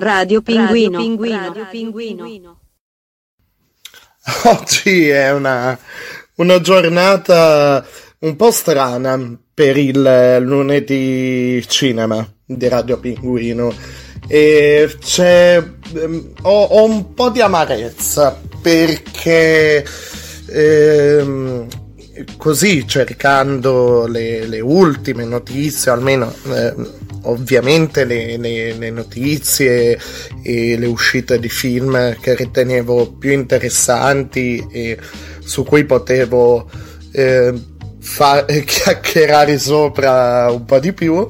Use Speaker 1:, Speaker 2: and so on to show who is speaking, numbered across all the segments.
Speaker 1: Radio Pinguino. Radio Pinguino. Radio Pinguino.
Speaker 2: Oggi è una, una giornata un po' strana per il lunedì cinema di Radio Pinguino e c'è ehm, ho, ho, un po' di amarezza perché ehm, così cercando le, le, ultime notizie, almeno eh, ovviamente le, le, le, notizie e le uscite di film che ritenevo più interessanti e su cui potevo eh, fa- chiacchierare sopra un po' di più,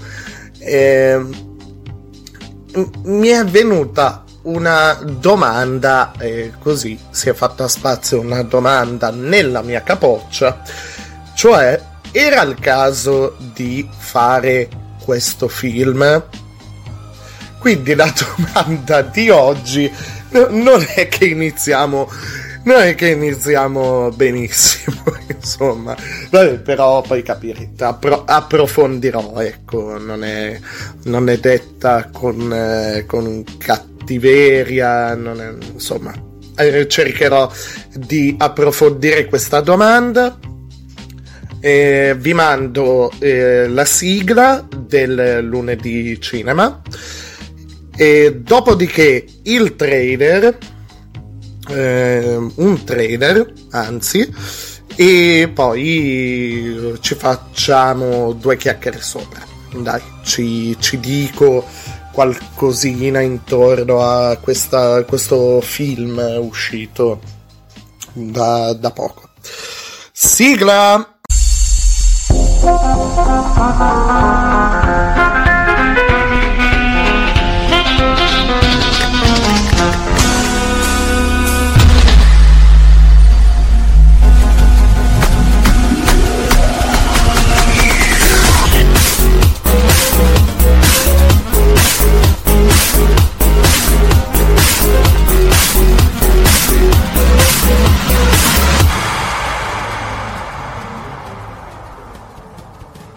Speaker 2: eh, mi è venuta una domanda, eh, così si è fatta spazio una domanda nella mia capoccia, cioè era il caso di fare questo film? Quindi la domanda di oggi non è che iniziamo non è che iniziamo benissimo, insomma, Vabbè, però poi capirete, appro- approfondirò, ecco, non è, non è detta con, eh, con cattiveria, è, insomma, eh, cercherò di approfondire questa domanda. Eh, vi mando eh, la sigla del lunedì cinema. E dopodiché il trailer eh, un trailer anzi e poi ci facciamo due chiacchiere sopra. Dai ci, ci dico qualcosina intorno a questa, questo film uscito da, da poco. Sigla Thank you.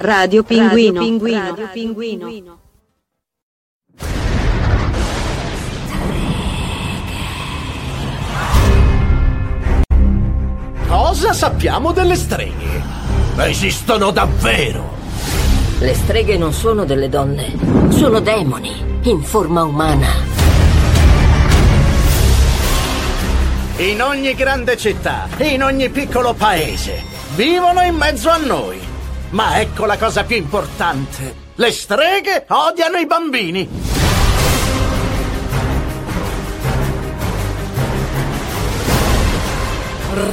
Speaker 1: Radio Pinguino. Radio Pinguino. Radio Pinguino.
Speaker 3: Cosa sappiamo delle streghe? Esistono davvero!
Speaker 4: Le streghe non sono delle donne, sono demoni in forma umana.
Speaker 3: In ogni grande città, in ogni piccolo paese, vivono in mezzo a noi. Ma ecco la cosa più importante. Le streghe odiano i bambini.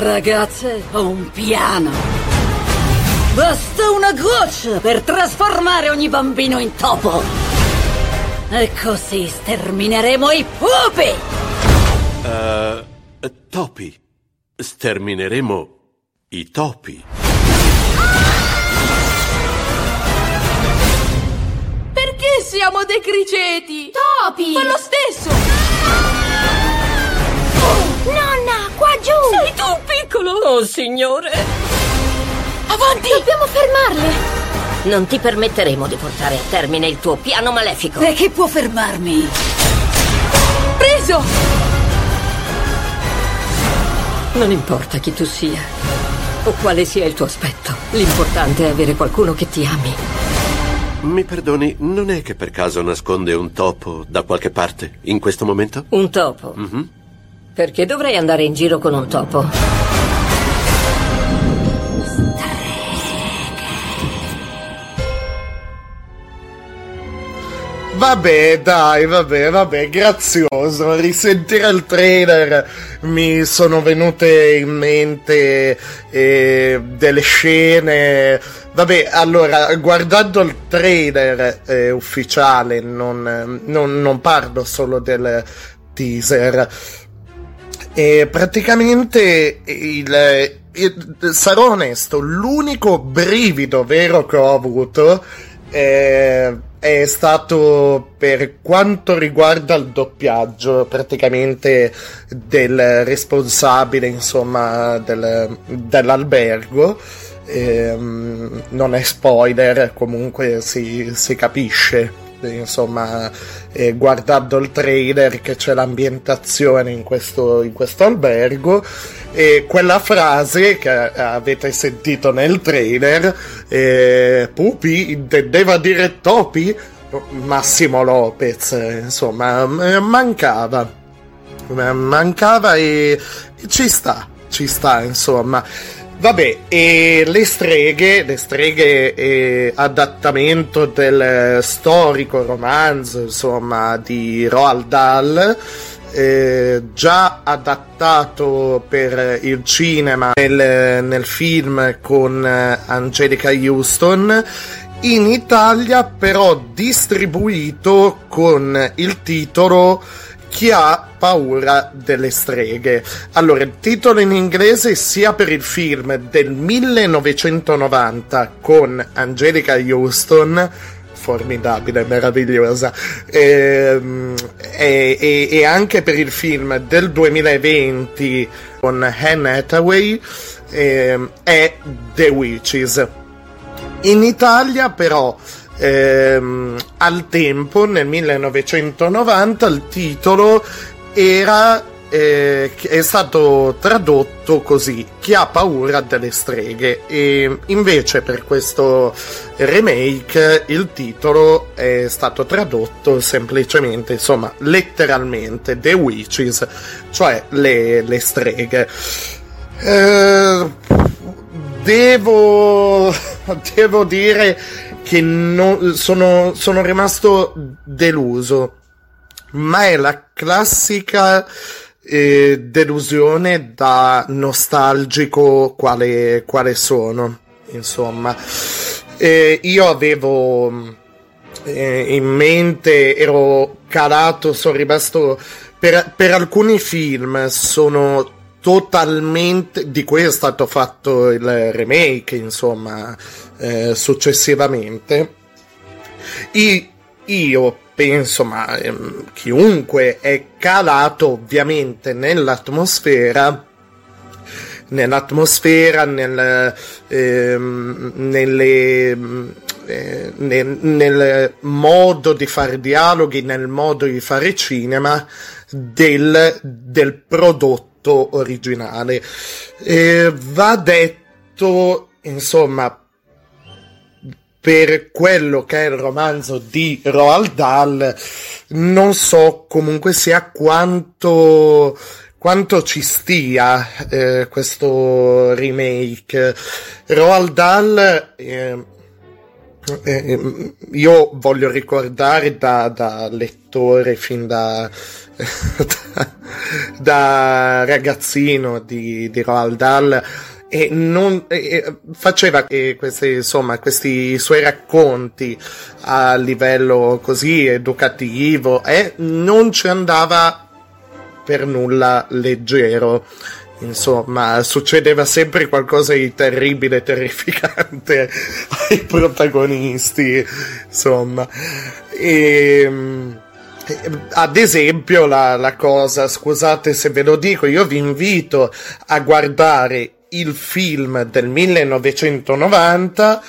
Speaker 4: Ragazze, ho un piano. Basta una goccia per trasformare ogni bambino in topo. E così stermineremo i pupi.
Speaker 5: Uh, topi. Stermineremo i topi.
Speaker 6: Siamo dei criceti!
Speaker 7: Topi!
Speaker 6: Fa lo stesso!
Speaker 7: Oh, nonna, qua giù!
Speaker 6: Sei tu, piccolo!
Speaker 4: Oh, signore!
Speaker 6: Avanti!
Speaker 7: Dobbiamo fermarle!
Speaker 4: Non ti permetteremo di portare a termine il tuo piano malefico.
Speaker 6: E chi può fermarmi? Preso!
Speaker 4: Non importa chi tu sia o quale sia il tuo aspetto. L'importante è avere qualcuno che ti ami.
Speaker 5: Mi perdoni, non è che per caso nasconde un topo da qualche parte in questo momento?
Speaker 4: Un topo?
Speaker 5: Mm-hmm.
Speaker 4: Perché dovrei andare in giro con un topo?
Speaker 2: Vabbè, dai, vabbè, vabbè, grazioso. Risentire il trailer mi sono venute in mente eh, delle scene Vabbè, allora, guardando il trailer eh, ufficiale, non, non, non, parlo solo del teaser. E praticamente il, il, sarò onesto, l'unico brivido vero che ho avuto eh, è stato per quanto riguarda il doppiaggio praticamente del responsabile insomma del, dell'albergo ehm, non è spoiler, comunque si, si capisce insomma, eh, guardando il trailer che c'è l'ambientazione in questo, in questo albergo e quella frase che avete sentito nel trailer, eh, Pupi intendeva dire Topi? Massimo Lopez, insomma, mancava. Mancava e ci sta, ci sta, insomma. Vabbè, e le streghe, le streghe è adattamento del storico romanzo, insomma, di Roald Dahl, eh, già adattato per il cinema nel, nel film con Angelica Houston, in Italia però distribuito con il titolo chi ha paura delle streghe. Allora, il titolo in inglese sia per il film del 1990 con Angelica Houston, formidabile, meravigliosa, e, e, e, e, anche per il film del 2020 con Anne Hathaway, eh, è The Witches. In Italia però ehm, al tempo, nel 1990, il titolo era eh, è stato tradotto così chi ha paura delle streghe e invece per questo remake il titolo è stato tradotto semplicemente insomma letteralmente The Witches cioè le, le streghe. Eh, devo devo dire che non, sono, sono rimasto deluso. Ma è la classica eh, delusione da nostalgico quale, quale sono. Insomma, eh, io avevo eh, in mente, ero calato, sono rimasto per, per alcuni film sono totalmente di cui è stato fatto il remake insomma eh, successivamente I, io penso ma ehm, chiunque è calato ovviamente nell'atmosfera nell'atmosfera nel, ehm, nelle, eh, nel, nel modo di fare dialoghi nel modo di fare cinema del, del prodotto originale. E va detto, insomma, per quello che è il romanzo di Roald Dahl, non so comunque sia quanto, quanto ci stia eh, questo remake. Roald Dahl, eh, eh, io voglio ricordare da, da lettore fin da da, da ragazzino di, di Roald Dahl e non e faceva e questi, insomma, questi suoi racconti a livello così educativo e non ci andava per nulla leggero. Insomma, succedeva sempre qualcosa di terribile terrificante ai protagonisti. Insomma, e ehm, ad esempio la, la, cosa, scusate se ve lo dico, io vi invito a guardare il film del 1990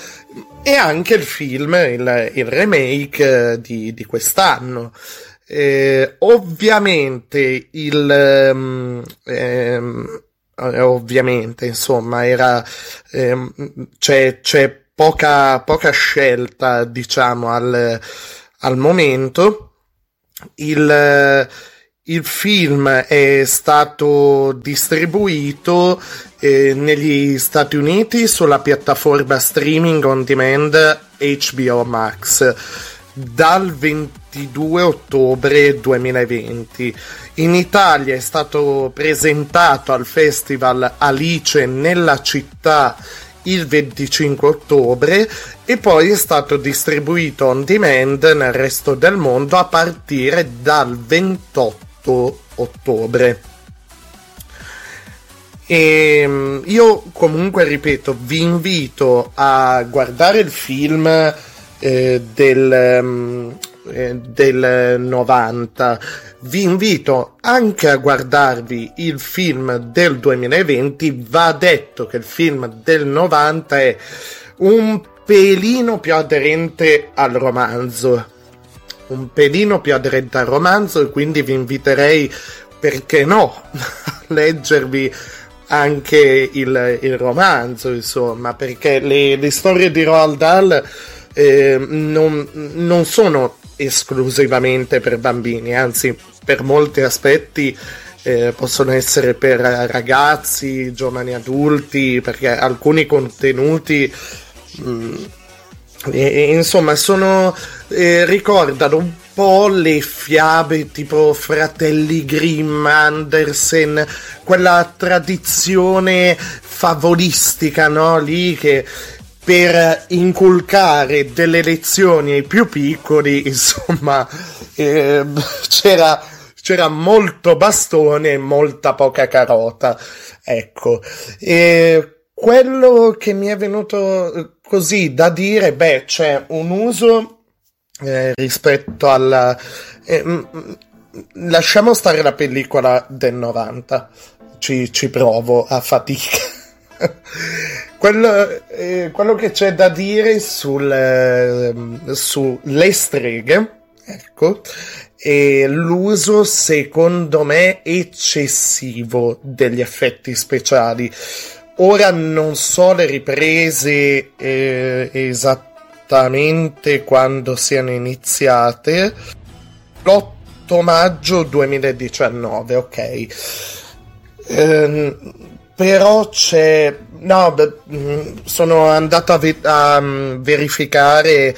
Speaker 2: e anche il film, il, il remake di, di quest'anno. Eh, ovviamente il... Um, ehm, ovviamente insomma era ehm, c'è, c'è poca, poca scelta diciamo al, al momento il, il film è stato distribuito eh, negli Stati Uniti sulla piattaforma streaming on demand HBO Max dal 22 ottobre 2020. In Italia è stato presentato al festival Alice nella città il 25 ottobre e poi è stato distribuito on demand nel resto del mondo a partire dal 28 ottobre. E ehm, io comunque ripeto, vi invito a guardare il film eh, del, um, eh, del 90 vi invito anche a guardarvi il film del 2020. Va detto che il film del 90 è un pelino più aderente al romanzo. Un pelino più aderente al romanzo e quindi vi inviterei, perché no, a leggervi anche il, il romanzo, insomma, perché le, le storie di Roald Dahl eh, non, non sono esclusivamente per bambini, anzi per molti aspetti eh, possono essere per ragazzi, giovani adulti, perché alcuni contenuti mh, eh, insomma sono eh, ricordano un po' le fiabe tipo Fratelli Grimm, Andersen, quella tradizione favolistica, no? Lì che per inculcare delle lezioni ai più piccoli, insomma, eh, c'era, c'era molto bastone e molta poca carota. Ecco. E quello che mi è venuto così da dire, beh, c'è un uso eh, rispetto alla... Eh, m- lasciamo stare la pellicola del 90, ci, ci provo a fatica. quello, eh, quello, che c'è da dire sul, eh, sulle streghe, ecco, è l'uso secondo me eccessivo degli effetti speciali. Ora non so le riprese eh, esattamente quando siano iniziate. L'8 maggio 2019, ok. Ehm, però c'è no mm, sono andato a, vi- a um, verificare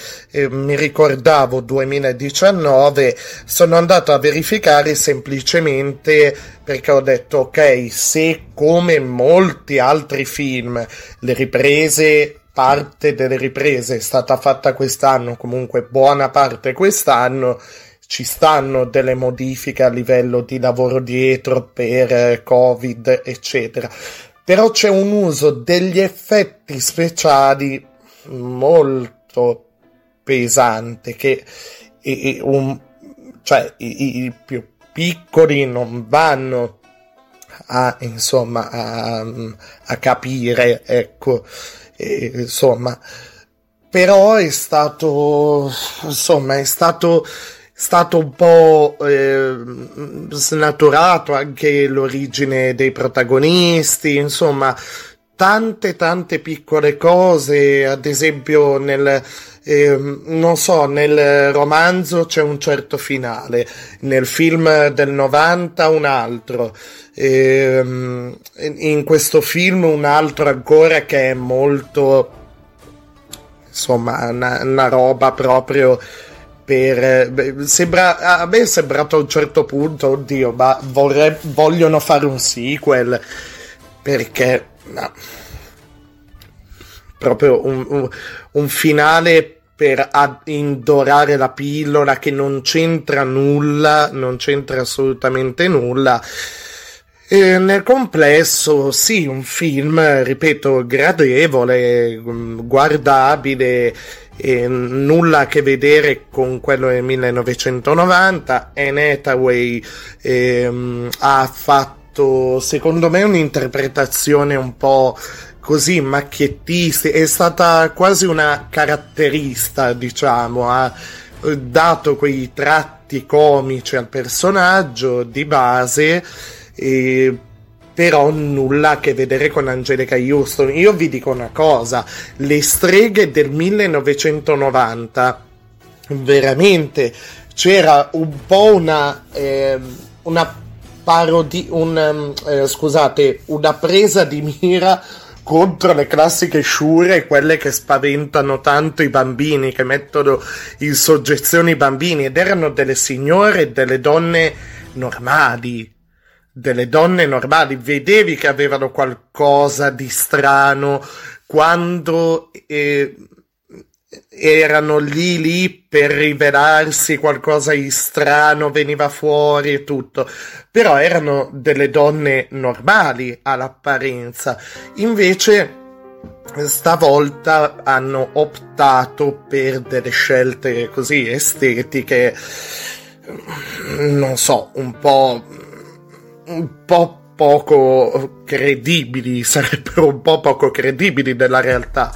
Speaker 2: mi ricordavo 2019 sono andato a verificare semplicemente perché ho detto ok se come molti altri film le riprese parte delle riprese è stata fatta quest'anno comunque buona parte quest'anno ci stanno delle modifiche a livello di lavoro dietro per eh, Covid, eccetera. Però c'è un uso degli effetti speciali molto pesante che e, e un, cioè, i, i, più piccoli non vanno a, insomma, a, a capire, ecco, e, insomma, però è stato, insomma, è stato stato un po' eh, snaturato anche l'origine dei protagonisti, insomma, tante tante piccole cose, ad esempio nel eh, non so, nel romanzo c'è un certo finale, nel film del 90 un altro, eh, in questo film un altro ancora che è molto insomma una, una roba proprio per, beh, sembra, a me è sembrato a un certo punto, oddio, ma vorrei, vogliono fare un sequel perché no, proprio un, un, un finale per indorare la pillola che non c'entra nulla, non c'entra assolutamente nulla. E nel complesso, sì, un film, ripeto, gradevole, guardabile eh, nulla a che vedere con quello del 1990. Anne Hathaway ehm, ha fatto, secondo me, un'interpretazione un po' così macchiettistica, è stata quasi una caratterista, diciamo, ha dato quei tratti comici al personaggio di base. E però nulla a che vedere con Angelica Houston. Io vi dico una cosa, le streghe del 1990, veramente c'era un po' una, eh, una parodia, un, eh, scusate, una presa di mira contro le classiche sciure, quelle che spaventano tanto i bambini, che mettono in soggezione i bambini, ed erano delle signore e delle donne normali, delle donne normali, vedevi che avevano qualcosa di strano quando eh, erano lì lì per rivelarsi qualcosa di strano veniva fuori e tutto. Però erano delle donne normali all'apparenza. Invece stavolta hanno optato per delle scelte così estetiche non so un po' un po' poco credibili, sarebbero un po' poco credibili della realtà.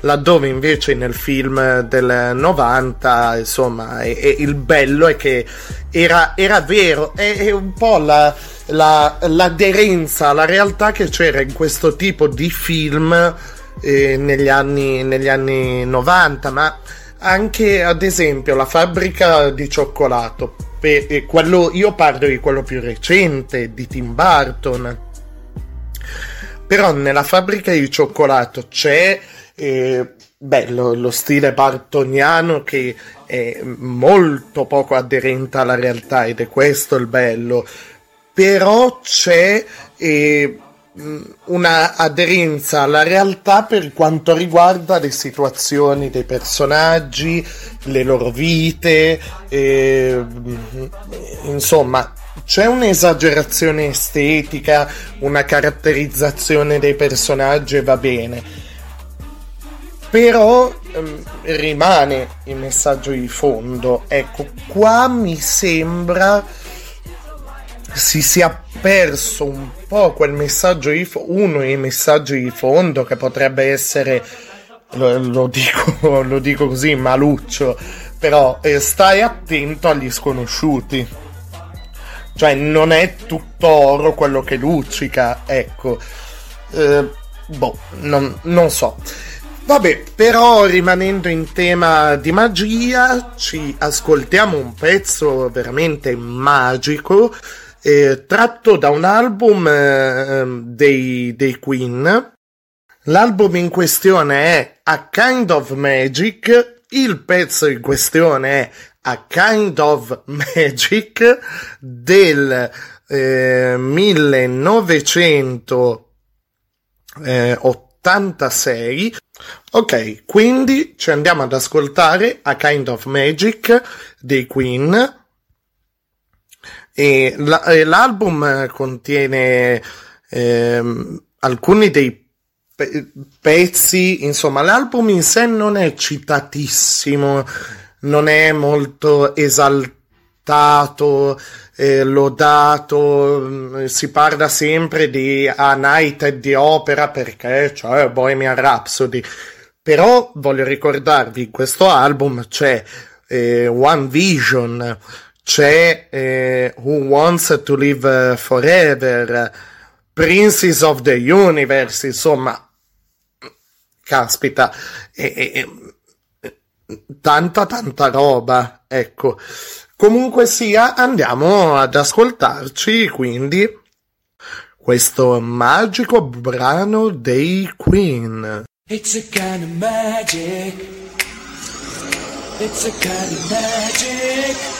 Speaker 2: laddove invece nel film del 90, insomma, e, e il bello è che era, era vero, è, è, un po' la, la, l'aderenza alla realtà che c'era in questo tipo di film eh, negli, anni, negli anni 90, ma anche ad esempio la fabbrica di cioccolato. Per, quello, io parlo di quello più recente, di Tim Burton. Però nella fabbrica di cioccolato c'è eh, beh, lo, stile bartoniano che è molto poco aderente alla realtà ed è questo il bello. Però c'è eh, una aderenza alla realtà per quanto riguarda le situazioni dei personaggi, le loro vite, eh, insomma c'è un'esagerazione estetica, una caratterizzazione dei personaggi e va bene. Però ehm, rimane il messaggio di fondo. Ecco, qua mi sembra si sia perso un po' quel messaggio di fo- uno dei messaggi di fondo che potrebbe essere lo, lo, dico, lo dico così maluccio però eh, stai attento agli sconosciuti. Cioè non è tutto oro quello che luccica ecco. Eh, boh non, non so. Vabbè, però rimanendo in tema di magia, ci ascoltiamo un pezzo veramente magico eh, tratto da un album eh, dei, dei Queen. L'album in questione è A Kind of Magic, il pezzo in questione è A Kind of Magic del eh, 1986. Ok, quindi ci andiamo ad ascoltare A Kind of Magic dei Queen e la, l'album contiene ehm, alcuni dei pe- pezzi, insomma, l'album in sé non è citatissimo, non è molto esaltato, eh, lodato, mm, si parla sempre di A Night e di opera perché cioè Bohemian Rhapsody. Però voglio ricordarvi, in questo album c'è eh, One Vision, c'è eh, Who Wants to Live Forever, Princes of the Universe, insomma, caspita, e, e, tanta tanta roba, ecco. Comunque sia, andiamo ad ascoltarci quindi questo magico brano dei Queen. It's a kind of magic. It's a kind of magic.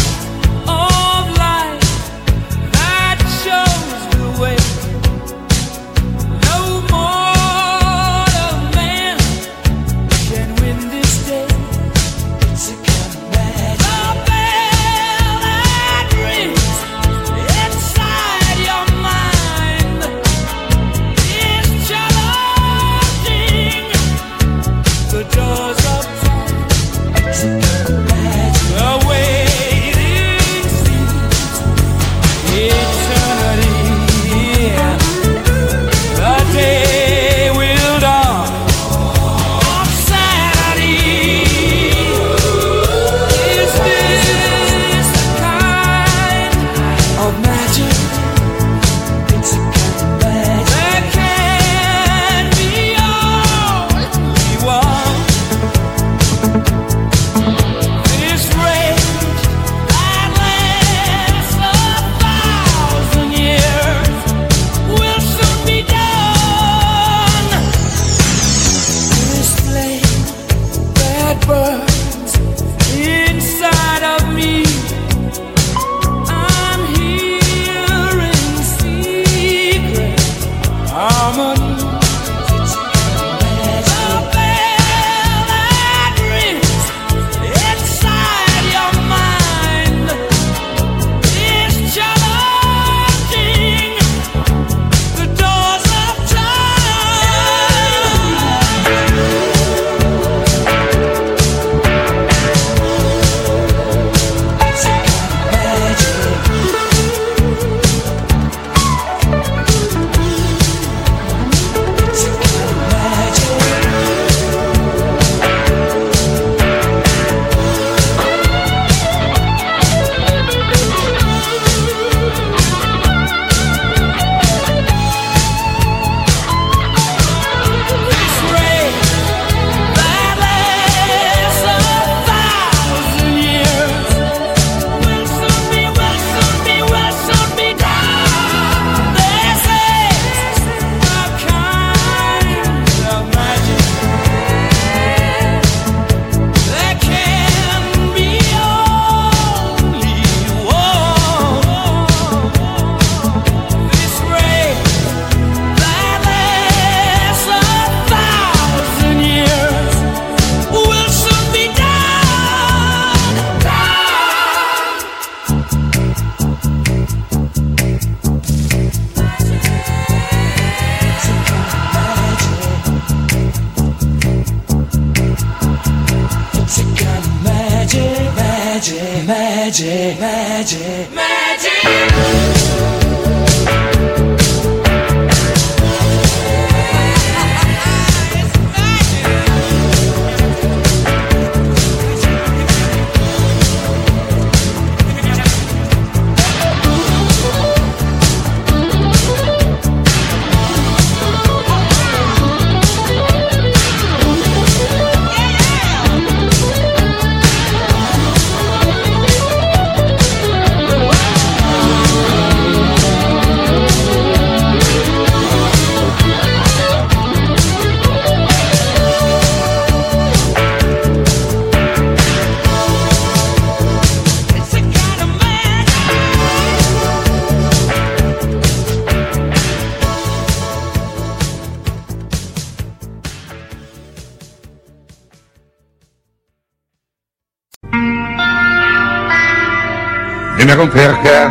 Speaker 2: me romperca,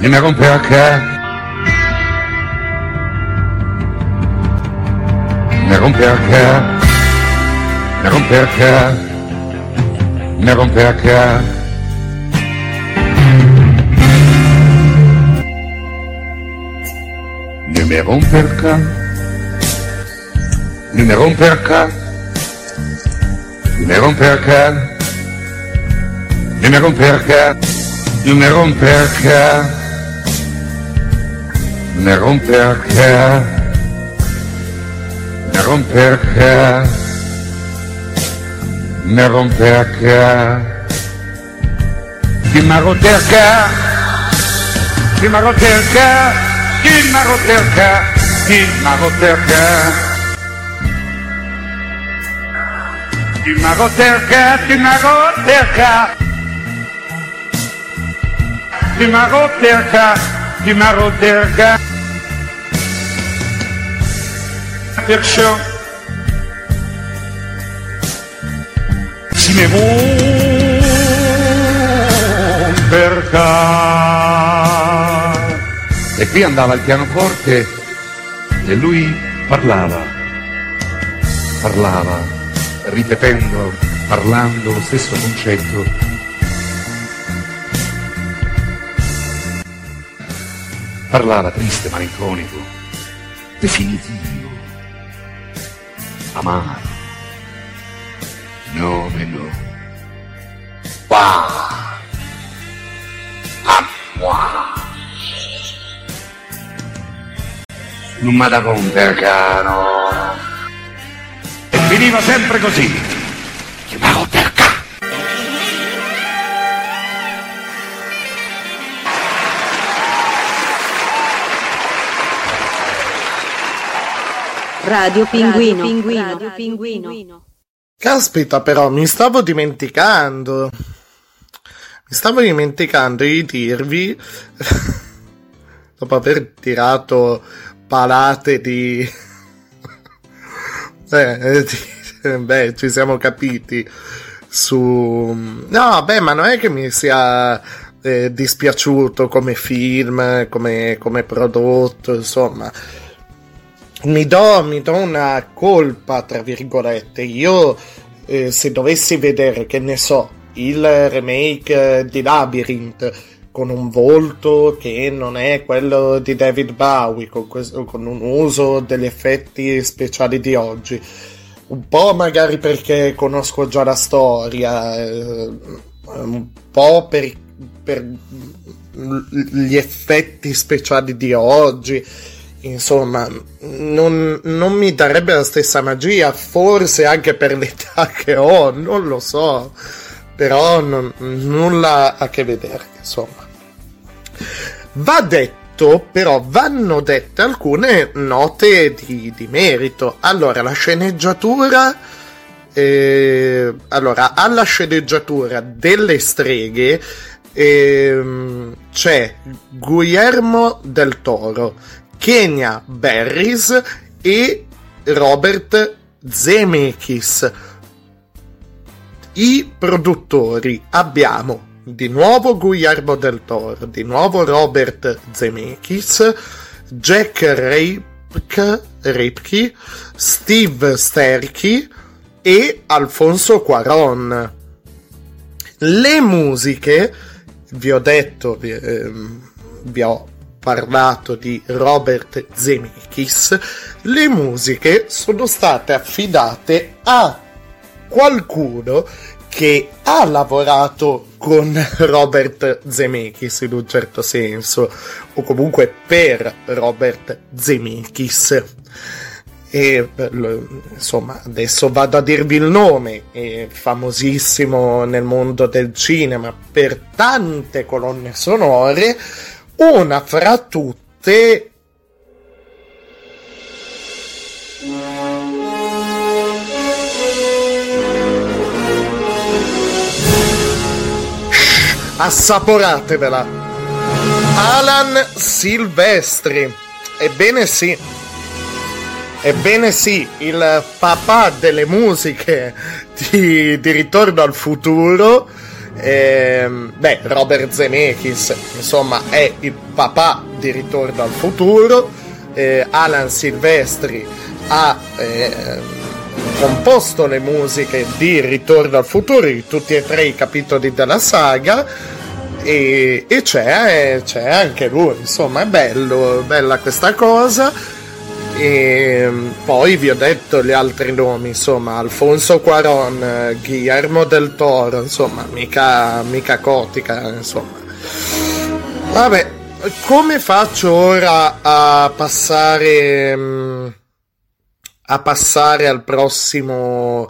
Speaker 2: não me não me não
Speaker 8: me não me romperca.
Speaker 9: Numéro perca, numéro perca, numéro perca. No me romperja, no me romperja, no me romperja, no me romperja, no me romperja, no me romperja, no me romperja, no me romperja, no me Timago cerca. Chimaroterca. Chimaroterca. Chimaroterca. Perciò si ne perca. E qui andava il pianoforte e lui parlava, parlava, ripetendo, parlando lo stesso concetto. Parlava triste, malinconico, definitivo, amaro. No, no. Wow. A moi. Non mi da conto, caro. E finiva sempre così. Chiamavo perca.
Speaker 1: Radio Pinguino. Radio Pinguino.
Speaker 2: Caspita, però, mi stavo dimenticando. Mi stavo dimenticando di dirvi, dopo aver tirato palate di... eh, di- beh, ci siamo capiti su... No, beh, ma non è che mi sia eh, dispiaciuto come film, come, come prodotto, insomma mi do, mi do una colpa, tra virgolette. Io, eh, se dovessi vedere, che ne so, il remake eh, di Labyrinth con un volto che non è quello di David Bowie, con, questo- con un uso degli effetti speciali di oggi, un po' magari perché conosco già la storia, eh, un po' per, per gli effetti speciali di oggi. Insomma, non, non mi darebbe la stessa magia, forse anche per l'età che ho, non lo so, però non- nulla a che vedere, insomma. Va detto, però, vanno dette alcune note di, di merito. Allora, la sceneggiatura. eh, allora, alla sceneggiatura delle streghe ehm, c'è Guillermo del Toro, Kenya Barris e Robert Zemeckis. I produttori abbiamo di nuovo Guillermo del Toro, di nuovo Robert Zemeckis, Jack Rapke, Rapke Steve Sterky, e Alfonso Cuaron. Le musiche, vi ho detto, vi, ehm, vi ho parlato di Robert Zemeckis, le musiche sono state affidate a qualcuno che ha lavorato con Robert Zemeckis in un certo senso, o comunque per Robert Zemeckis. E insomma, adesso vado a dirvi il nome, è famosissimo nel mondo del cinema per tante colonne sonore, una fra tutte assaporatevela. Alan Silvestri. Ebbene sì. Ebbene sì, il papà delle musiche di, di Ritorno al futuro. Eh, beh, Robert Zemeckis, insomma, è il papà di Ritorno al futuro. Eh, Alan Silvestri ha eh, composto le musiche di Ritorno al futuro, di tutti e tre i capitoli della saga. E, e c'è, c'è, anche lui, insomma, è bello, bella questa cosa. E poi vi ho detto gli altri nomi, insomma, Alfonso Cuaron, Guillermo del Toro, insomma, mica, mica cotica, insomma. Vabbè, come faccio ora a passare a passare al prossimo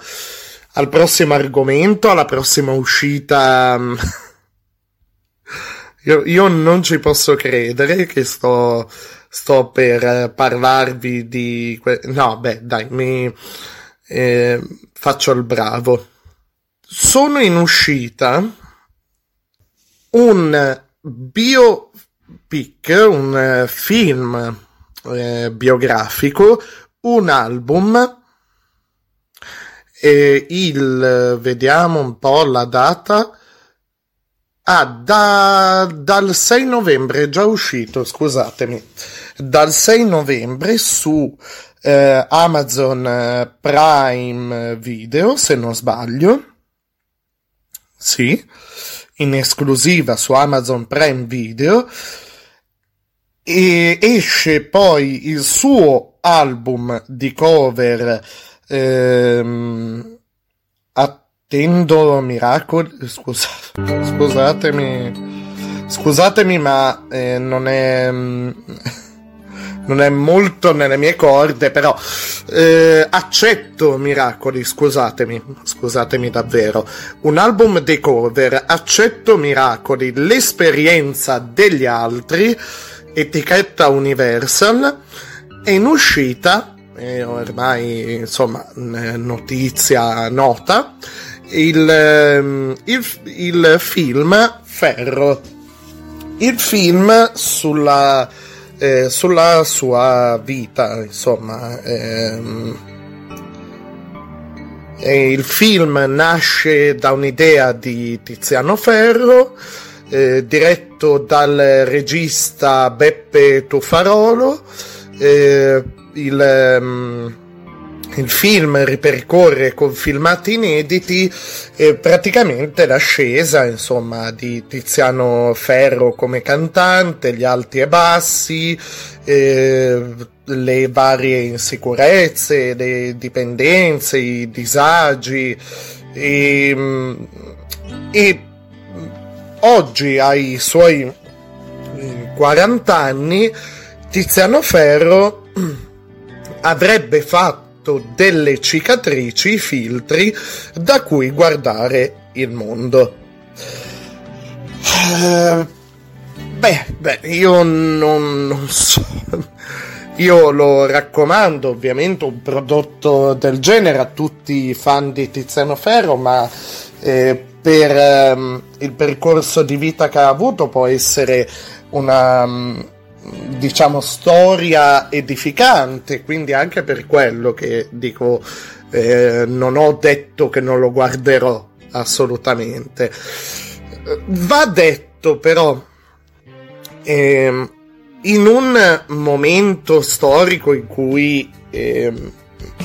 Speaker 2: al prossimo argomento, alla prossima uscita. Io, io non ci posso credere che sto, sto per parlarvi di... No, beh, dai, mi eh, faccio il bravo. Sono in uscita un biopic, un film eh, biografico un album e il vediamo un po' la data ah da, dal 6 novembre è già uscito scusatemi. Dal 6 novembre su eh, Amazon Prime Video se non sbaglio. Sì in esclusiva su Amazon Prime Video. E esce poi il suo album di cover ehm, Attendo miracoli scusate, scusatemi scusatemi ma eh, non è non è molto nelle mie corde, però eh, accetto Miracoli, scusatemi, scusatemi davvero. Un album di cover, accetto Miracoli, l'esperienza degli altri, etichetta Universal, è in uscita, è ormai insomma notizia nota, il, ehm, il, il film Ferro. Il film sulla, eh, sulla sua vita, insomma. Ehm, il film nasce da un'idea di Tiziano Ferro, eh, diretto dal regista Beppe Tuffarolo. Eh, il, um, il, film ripercorre con filmati inediti eh, praticamente l'ascesa insomma, di Tiziano Ferro come cantante, gli alti e bassi, eh, le varie insicurezze, le dipendenze, i disagi e, mm, e oggi ai suoi 40 anni Tiziano Ferro avrebbe fatto delle cicatrici, filtri da cui guardare il mondo. Uh, beh, beh, io non, non so. Io lo raccomando, ovviamente, un prodotto del genere a tutti i fan di Tiziano Ferro, ma eh, per ehm, il percorso di vita che ha avuto può essere una mm, diciamo storia edificante quindi anche per quello che dico eh, non ho detto che non lo guarderò assolutamente. Va detto però eh, in un momento storico in cui eh,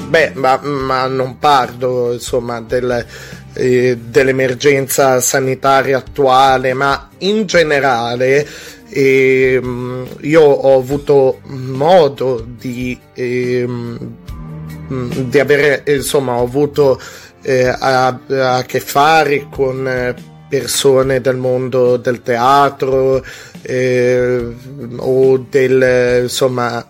Speaker 2: beh, ma, ma, non parlo insomma del, eh, dell'emergenza sanitaria attuale, ma in generale eh, io ho avuto modo di, eh, di avere, insomma, ho avuto eh, a, a, che fare con persone del mondo del teatro eh, o del insomma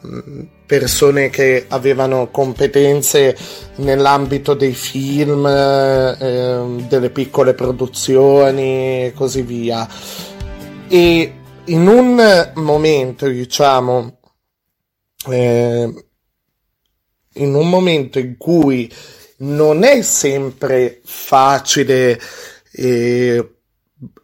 Speaker 2: persone che avevano competenze nell'ambito dei film, eh, delle piccole produzioni e così via. E in un momento, diciamo, eh, in un momento in cui non è sempre facile eh,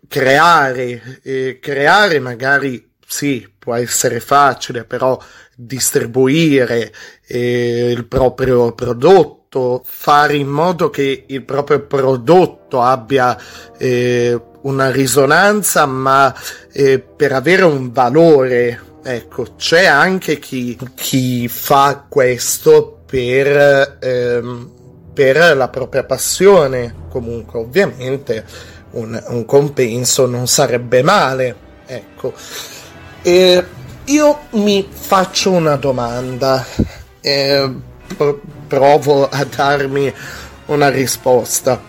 Speaker 2: creare, eh, creare magari sì, può essere facile, però distribuire eh, il proprio prodotto, fare in modo che il proprio prodotto abbia eh, una risonanza, ma eh, per avere un valore, ecco, c'è anche chi, chi fa questo per, ehm, per la propria passione, comunque ovviamente un, un compenso non sarebbe male, ecco. E io mi faccio una domanda, eh, provo a darmi una risposta.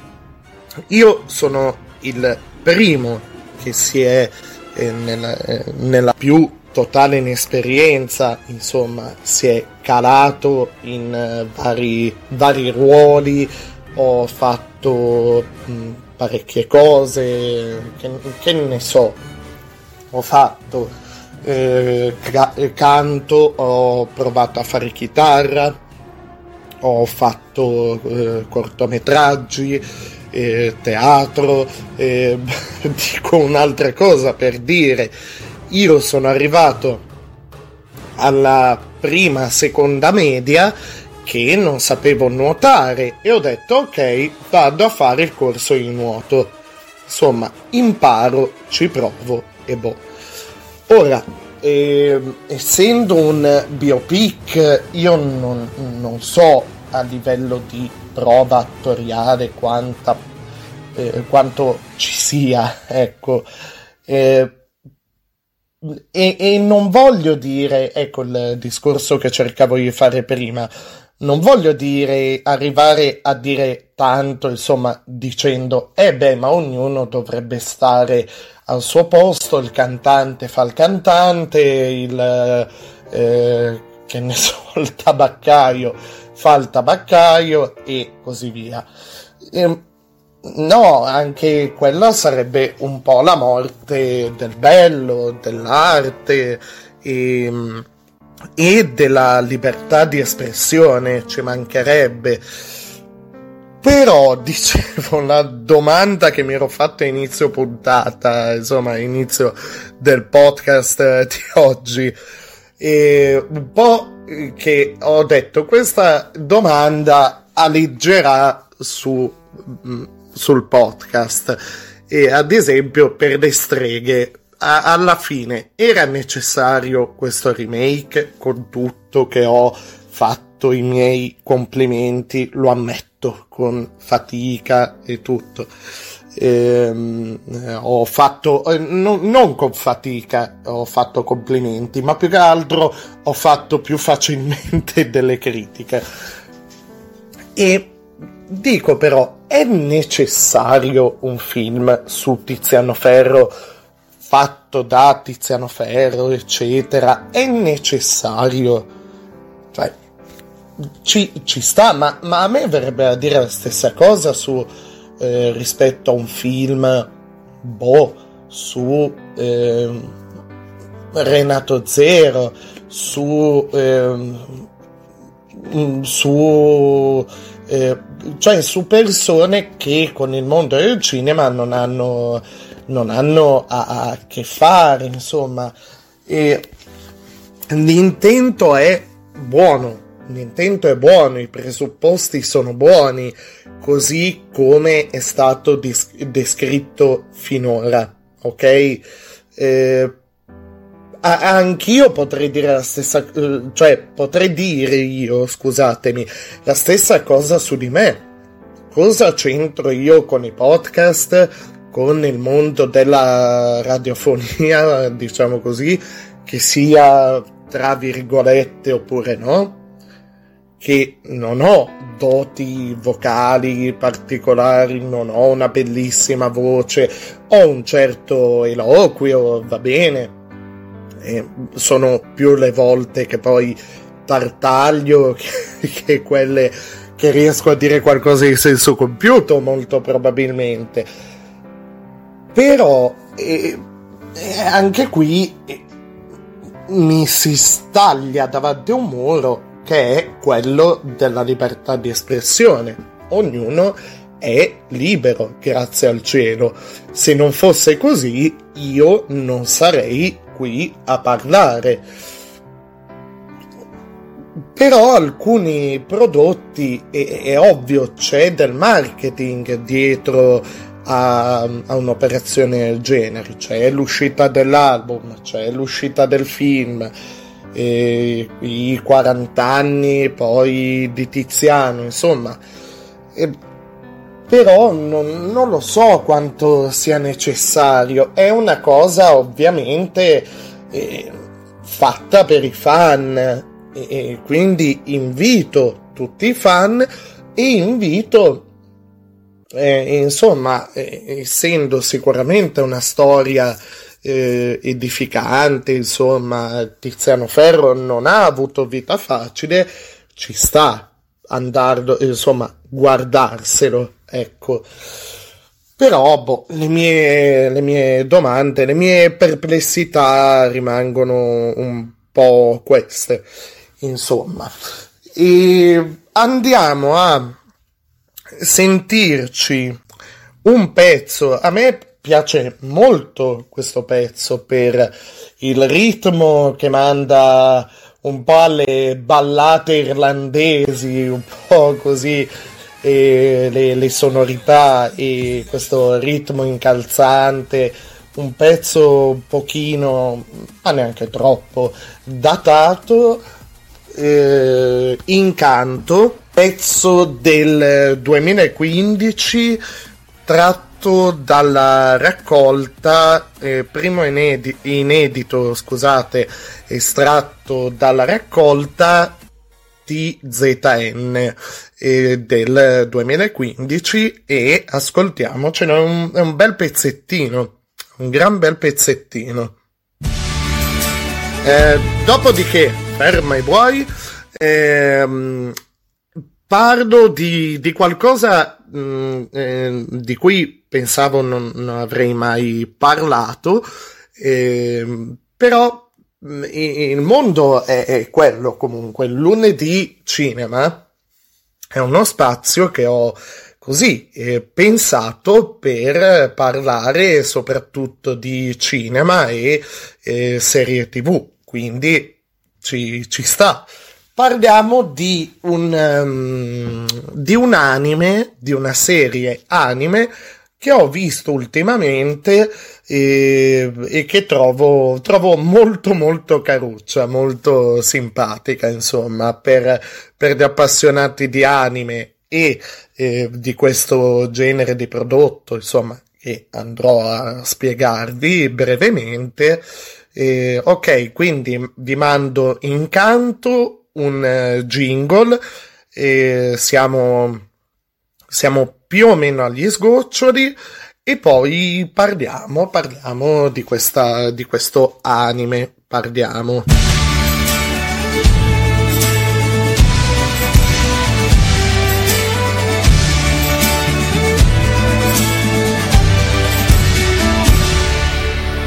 Speaker 2: Io sono il primo che si è eh, nella, eh, nella più totale inesperienza, insomma, si è calato in uh, vari, vari ruoli, ho fatto mh, parecchie cose, che, che ne so, ho fatto eh, canto, ho provato a fare chitarra, ho fatto eh, cortometraggi, eh, teatro, eh, dico un'altra cosa per dire, io sono arrivato alla prima, seconda media che non sapevo nuotare e ho detto ok, vado a fare il corso di nuoto. Insomma, imparo, ci provo e boh. Ora, eh, essendo un biopic, io non, non, so a livello di prova attoriale quanta, eh, quanto ci sia, ecco. Eh, e, e, non voglio dire, ecco il discorso che cercavo di fare prima, non voglio dire arrivare a dire tanto, insomma, dicendo, eh beh, ma ognuno dovrebbe stare al suo posto, il cantante fa il cantante, il, eh, che ne so, il tabaccaio fa il tabaccaio e così via. E, no, anche quella sarebbe un po' la morte del bello, dell'arte e, e della libertà di espressione, ci mancherebbe però, dicevo, la domanda che mi ero fatta inizio puntata, insomma, inizio del podcast eh, di oggi, e un po' che ho detto, questa domanda alleggerà su, mm, sul podcast. E ad esempio, per le streghe, a, alla fine era necessario questo remake con tutto che ho fatto i miei complimenti, lo ammetto con fatica e tutto. Ehm, ho fatto eh, no, non con fatica ho fatto complimenti ma più che altro ho fatto più facilmente delle critiche. E dico però è necessario un film su Tiziano Ferro fatto da Tiziano Ferro eccetera? È necessario? Cioè ci, ci sta, ma, ma, a me verrebbe a dire la stessa cosa su eh, rispetto a un film boh, su eh, Renato Zero, su, eh, su, eh, cioè su persone che con il mondo del cinema non hanno, non hanno a, a che fare, insomma. E l'intento è buono, l'intento è buono, i presupposti sono buoni, così come è stato dis- descritto finora, ok? Eh, anch'io potrei dire la stessa, eh, cioè potrei dire io, scusatemi, la stessa cosa su di me. Cosa c'entro io con i podcast, con il mondo della radiofonia, diciamo così, che sia tra virgolette oppure no? Che non ho doti vocali particolari, non ho una bellissima voce, ho un certo eloquio, va bene, e sono più le volte che poi tartaglio che, quelle che riesco a dire qualcosa di senso compiuto, molto probabilmente. Però eh, anche qui eh, mi si staglia davanti a un muro che è quello della libertà di espressione. Ognuno è libero, grazie al cielo. Se non fosse così, io non sarei qui a parlare. Però alcuni prodotti, è, è ovvio, c'è del marketing dietro a, a, un'operazione del genere. C'è l'uscita dell'album, c'è l'uscita del film, i 40 anni poi di Tiziano, insomma. E, però non, non, lo so quanto sia necessario. È una cosa ovviamente eh, fatta per i fan e, e, quindi invito tutti i fan e invito, eh, insomma, eh, essendo sicuramente una storia eh, edificante, insomma, Tiziano Ferro non ha avuto vita facile, ci sta andando, insomma, guardarselo ecco. Però boh, le, mie, le mie domande, le mie perplessità rimangono un po' queste, insomma. E andiamo a sentirci un pezzo. A me piace molto questo pezzo per il ritmo che manda un po' alle ballate irlandesi, un po' così le, le sonorità e questo ritmo incalzante, un pezzo un pochino, ma neanche troppo, datato, eh, Incanto, pezzo del 2015 tratto dalla raccolta, eh, primo inedi- inedito, scusate, estratto dalla raccolta TZN eh, del 2015 e ascoltiamocelo, è un, un bel pezzettino, un gran bel pezzettino. Eh, dopodiché, ferma i buoi, ehm, parlo di, di qualcosa mh, mm, eh, di cui pensavo non, non avrei mai parlato, eh, però il mondo è, è quello comunque. Lunedì cinema è uno spazio che ho così eh, pensato per parlare soprattutto di cinema e eh, serie tv. Quindi ci, ci sta. Parliamo di un, um, di un anime, di una serie anime che ho visto ultimamente e, e che trovo, trovo, molto molto caruccia, molto simpatica, insomma, per, per gli appassionati di anime e eh, di questo genere di prodotto, insomma, che andrò a spiegarvi brevemente. Eh, ok, quindi vi mando incanto un uh, jingle. E siamo, siamo più o meno agli sgoccioli e poi parliamo, parliamo di, questa, di questo anime, parliamo.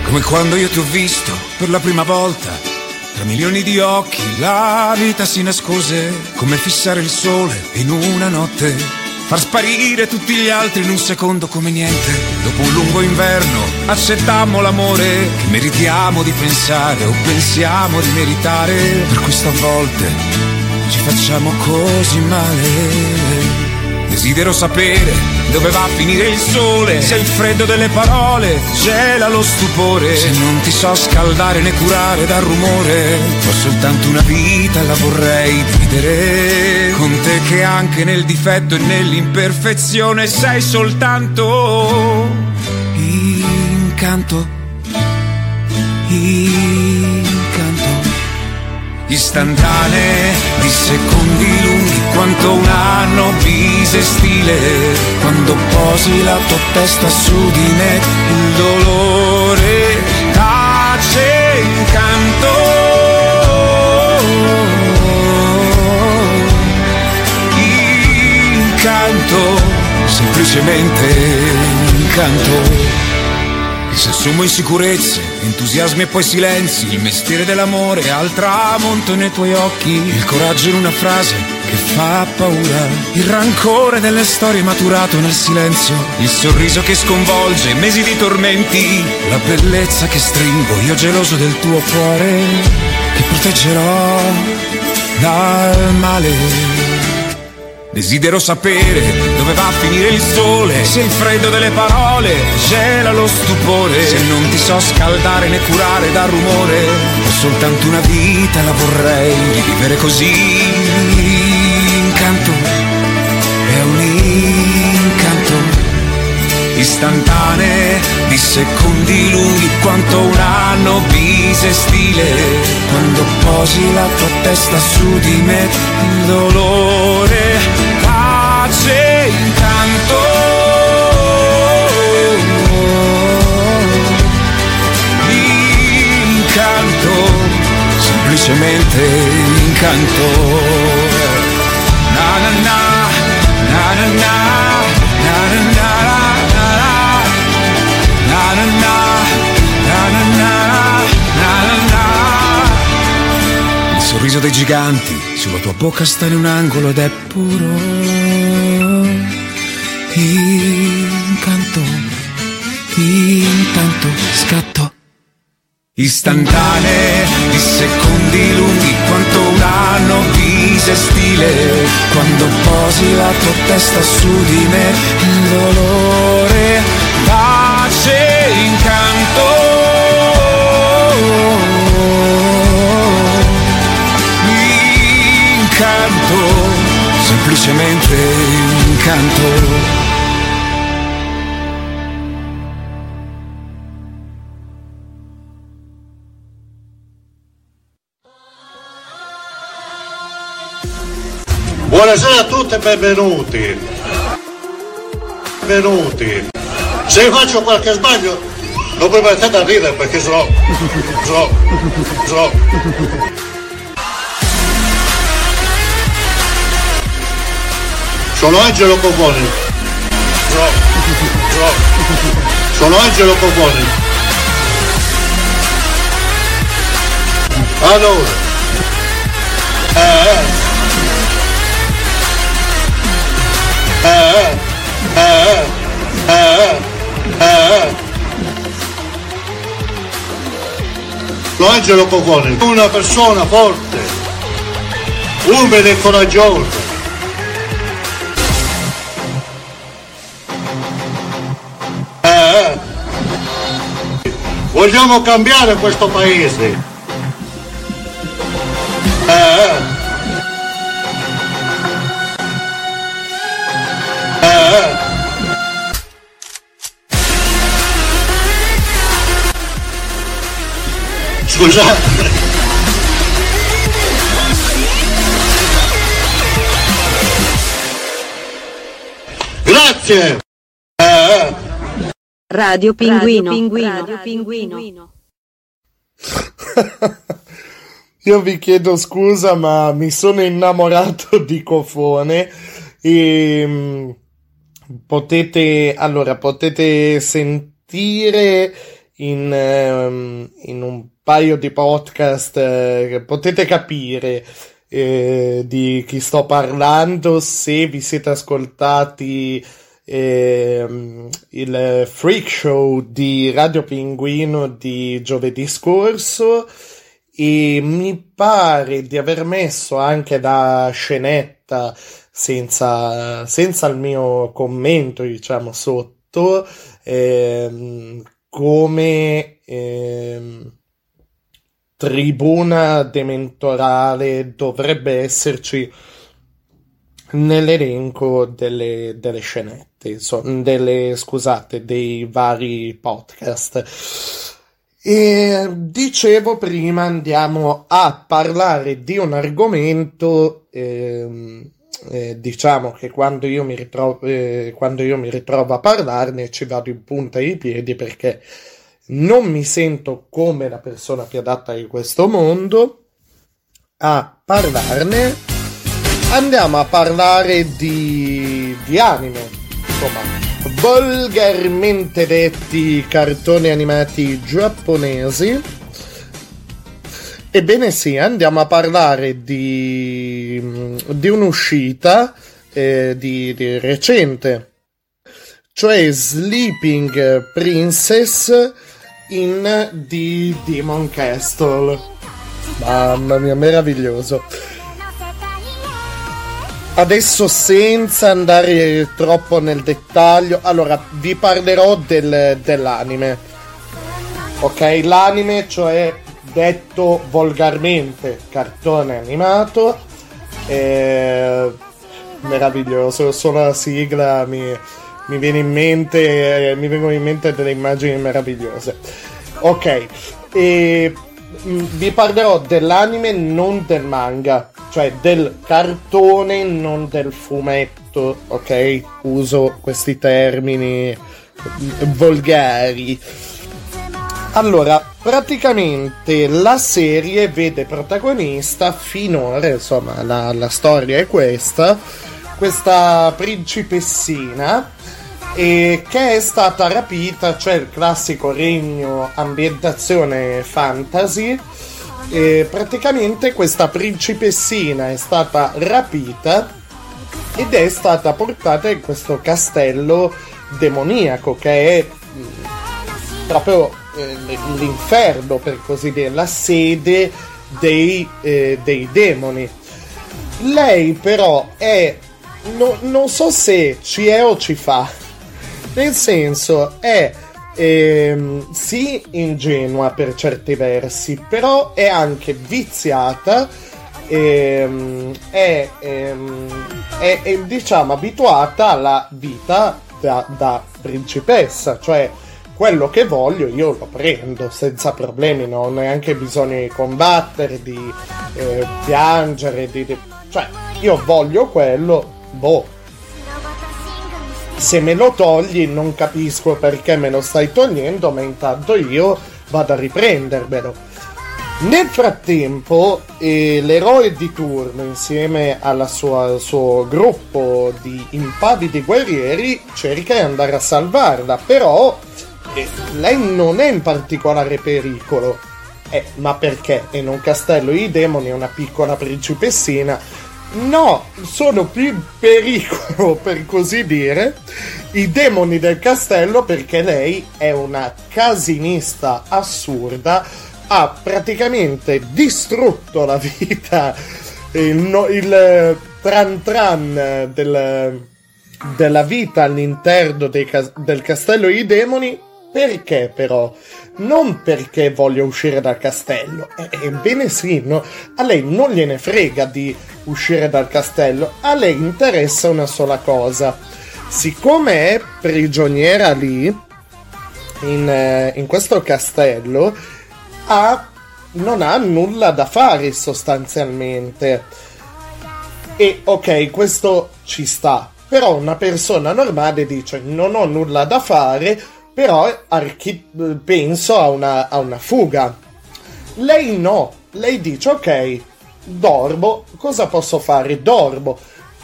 Speaker 10: Come quando io ti ho visto per la prima volta, tra milioni di occhi la vita si nascose, come fissare il sole in una notte far sparire tutti gli altri in un secondo come niente. Dopo un lungo inverno accettammo l'amore che meritiamo di pensare o pensiamo di meritare. Per questo a volte ci facciamo così male. Desidero sapere dove va a finire il sole, se il freddo delle parole gela lo stupore, se non ti so scaldare né curare dal rumore, ho soltanto una vita, la vorrei vivere. Con te che anche nel difetto e nell'imperfezione sei soltanto incanto. Incanto istantanee di secondi lunghi quanto un anno bisestile quando posi la tua testa su di me il dolore tace incanto incanto semplicemente incanto se assumo insicurezze, entusiasmi e poi silenzi, il mestiere dell'amore al tramonto nei tuoi occhi, il coraggio in una frase che fa paura, il rancore delle storie maturato nel silenzio, il sorriso che sconvolge mesi di tormenti, la bellezza che stringo io geloso del tuo cuore, che proteggerò dal male. Desidero sapere dove va a finire il sole, se il freddo delle parole gela lo stupore, se non ti so scaldare né curare dal rumore, ho soltanto una vita, la vorrei vivere così. Istantanee di secondi lunghi quanto un anno bisestile, quando posi la tua testa su di me, il dolore pace incanto. Incanto, semplicemente incanto. Sorriso dei giganti sulla tua bocca sta in un angolo ed è puro incanto, intanto scatto. Istantanee di secondi lunghi quanto un anno bisestile quando posi la tua testa su di me il dolore pace semplicemente incanto
Speaker 11: Buonasera a tutti e benvenuti. Benvenuti. Se faccio qualche sbaglio, non mi a ridere perché sono. sono. sono. Sono Angelo Coponi. Sono. Angelo Coponi. Allora. Eh, eh. Eh, eh. Lo Angelo Cocone, una persona forte, umile e coraggiosa. Vogliamo cambiare questo paese. Eh, Scusate. Grazie.
Speaker 1: Radio Pinguino. Radio Pinguino. Pinguino.
Speaker 2: Io vi chiedo scusa, ma mi sono innamorato di Cofone e mm, potete allora potete sentire in, um, in un paio di podcast eh, potete capire eh, di chi sto parlando se vi siete ascoltati eh, il freak show di Radio Pinguino di giovedì scorso. E mi pare di aver messo anche da scenetta senza, senza il mio commento, diciamo, sotto, ehm, come ehm, tribuna dementorale dovrebbe esserci nell'elenco delle, delle scenette, insomma, delle, scusate, dei vari podcast. E dicevo prima andiamo a parlare di un argomento, ehm, eh, diciamo che quando io, mi ritrovo, eh, quando io mi ritrovo a parlarne ci vado in punta ai piedi perché non mi sento come la persona più adatta di questo mondo a parlarne. Andiamo a parlare di, di anime, insomma, volgarmente detti cartoni animati giapponesi. Ebbene sì, andiamo a parlare di, di un'uscita eh, di, di recente, cioè Sleeping Princess in di Demon Castle. Mamma mia, meraviglioso. Adesso senza andare troppo nel dettaglio, allora vi parlerò del, dell'anime. Ok, l'anime, cioè detto volgarmente cartone animato, è meraviglioso, solo la sigla mi, mi viene in mente, mi vengono in mente delle immagini meravigliose. Ok, e vi parlerò dell'anime, non del manga, cioè del cartone, non del fumetto, ok? Uso questi termini volgari. Allora, praticamente la serie vede protagonista finora, insomma, la, la storia è questa, questa principessina e che è stata rapita, cioè il classico regno ambientazione fantasy. E praticamente questa principessina è stata rapita ed è stata portata in questo castello demoniaco che è proprio eh, l'inferno per così dire, la sede dei, eh, dei demoni. Lei però è, no, non so se ci è o ci fa, nel senso è ehm, sì ingenua per certi versi, però è anche viziata, ehm, è, ehm, è, è, diciamo abituata alla vita da, da principessa, cioè quello che voglio io lo prendo senza problemi, non ho neanche bisogno di combattere, di eh, piangere, di, di, cioè io voglio quello, boh, se me lo togli non capisco perché me lo stai togliendo, ma intanto io vado a riprendermelo. Nel frattempo, eh, l'eroe di turno, insieme al suo gruppo di impavidi guerrieri, cerca di andare a salvarla, però eh, lei non è in particolare pericolo. Eh, ma perché? In un castello di demoni una piccola principessina No, sono più in pericolo, per così dire, i demoni del castello perché lei è una casinista assurda, ha praticamente distrutto la vita, il, no, il tran tran del, della vita all'interno dei, del castello dei demoni. Perché però? Non perché voglio uscire dal castello, ebbene sì, no, a lei non gliene frega di uscire dal castello, a lei interessa una sola cosa. Siccome è prigioniera lì, in, eh, in questo castello, ha, non ha nulla da fare sostanzialmente. E ok, questo ci sta. Però una persona normale dice non ho nulla da fare, però archi- penso a una, a una fuga. Lei no, lei dice ok, dormo, cosa posso fare? Dormo.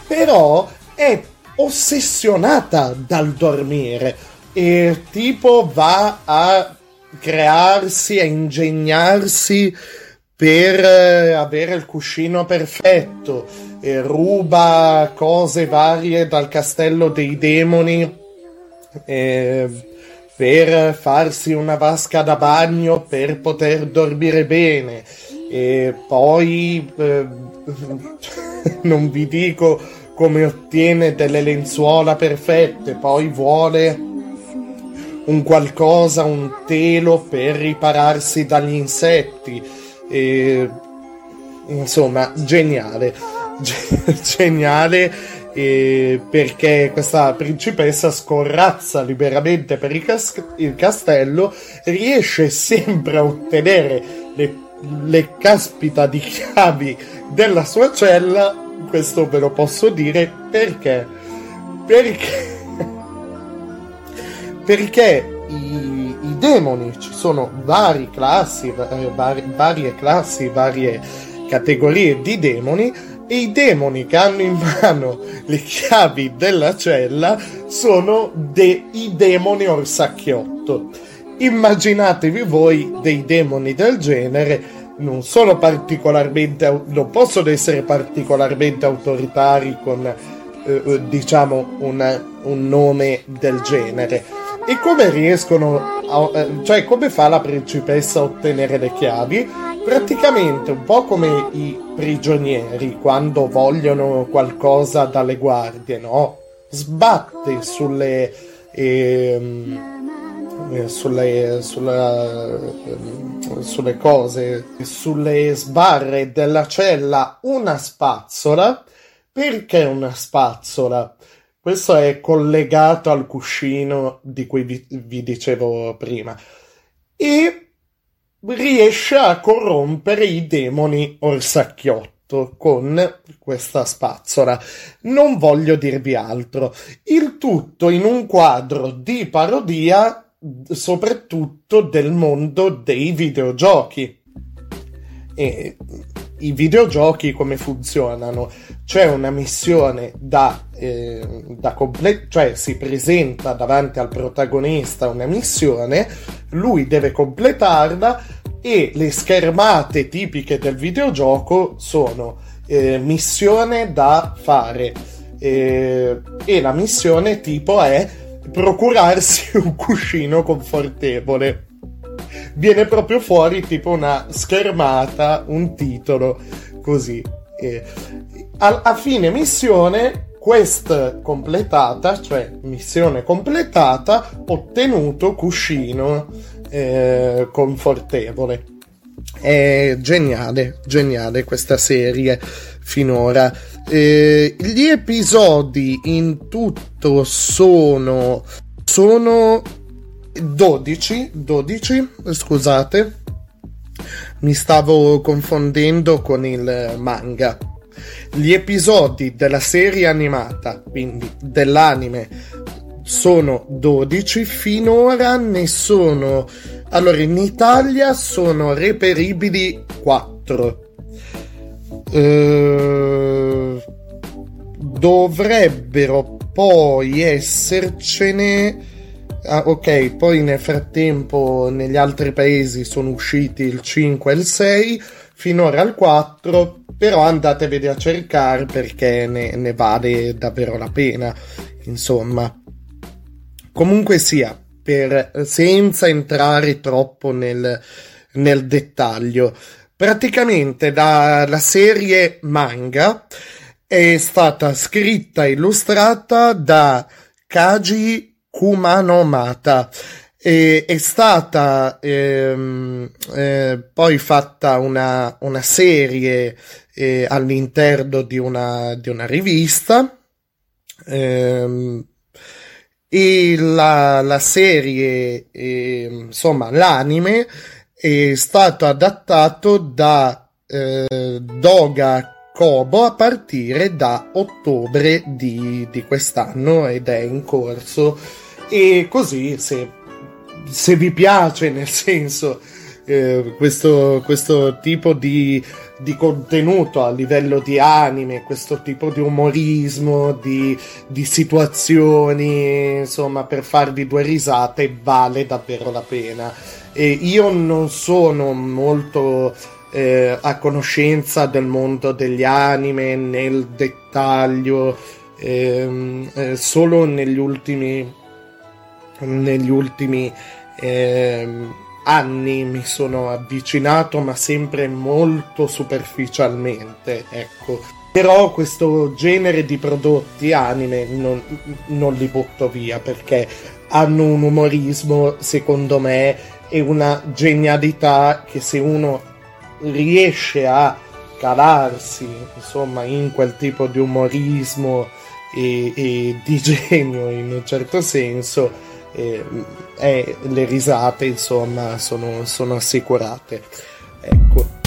Speaker 2: Però è ossessionata dal dormire e tipo va a crearsi, a ingegnarsi per eh, avere il cuscino perfetto, e ruba cose varie dal castello dei demoni eh, per farsi una vasca da bagno per poter dormire bene e poi eh, non vi dico come ottiene delle lenzuola perfette, poi vuole un qualcosa, un telo per ripararsi dagli insetti. E, insomma, geniale. geniale eh, perché questa principessa scorrazza liberamente per il, cas- il castello, riesce sempre a ottenere le, le caspita di chiavi della sua cella. Questo ve lo posso dire perché? Perché? perché i, i demoni ci sono vari classi, eh, vari, varie classi, varie categorie di demoni i demoni che hanno in mano le chiavi della cella sono dei demoni orsacchiotto. Immaginatevi voi dei demoni del genere, non sono particolarmente, non possono essere particolarmente autoritari con, eh, eh diciamo, una, un nome del genere. E come riescono, a, eh, cioè come fa la principessa a ottenere le chiavi? Praticamente un po' come i prigionieri quando vogliono qualcosa dalle guardie, no? Sbatte sulle. Ehm, eh, sulle, sulla, ehm, sulle cose, sulle sbarre della cella una spazzola. Perché una spazzola? Questo è collegato al cuscino di cui vi, vi dicevo prima. E riesce a corrompere i demoni orsacchiotto con questa spazzola. Non voglio dirvi altro. Il tutto in un quadro di parodia soprattutto del mondo dei videogiochi. E i videogiochi come funzionano? C'è una missione da, eh, da completare, cioè si presenta davanti al protagonista una missione, lui deve completarla e le schermate tipiche del videogioco sono eh, missione da fare eh, e la missione tipo è procurarsi un cuscino confortevole viene proprio fuori tipo una schermata, un titolo, così. E a, a fine missione, quest completata, cioè missione completata, ottenuto cuscino eh, confortevole. È geniale, geniale questa serie finora. Eh, gli episodi in tutto sono sono 12, 12, scusate, mi stavo confondendo con il manga. Gli episodi della serie animata, quindi dell'anime, sono 12, finora ne sono... Allora, in Italia sono reperibili 4. Eh, dovrebbero poi essercene Ah, ok, poi nel frattempo negli altri paesi sono usciti il 5 e il 6, finora il 4, però andateveli a cercare perché ne, ne vale davvero la pena, insomma. Comunque sia, per, senza entrare troppo nel, nel dettaglio, praticamente la, la serie manga è stata scritta e illustrata da Kaji Kumano Mata. E, è stata ehm, eh, poi fatta una, una serie eh, all'interno di una, di una rivista ehm, e la, la serie, eh, insomma l'anime, è stato adattato da eh, Doga Kobo a partire da ottobre di, di quest'anno ed è in corso e così se, se vi piace nel senso eh, questo, questo tipo di, di, contenuto a livello di anime, questo tipo di umorismo, di, di situazioni, insomma, per farvi due risate, vale davvero la pena. E io non sono molto eh, a conoscenza del mondo degli anime nel dettaglio, ehm, eh, solo negli ultimi negli ultimi eh, anni mi sono avvicinato, ma sempre molto superficialmente, ecco. Però questo genere di prodotti anime non, non li butto via perché hanno un umorismo, secondo me, e una genialità che se uno riesce a calarsi insomma in quel tipo di umorismo e, e di genio in un certo senso eh, eh, le risate insomma sono, sono assicurate. Ecco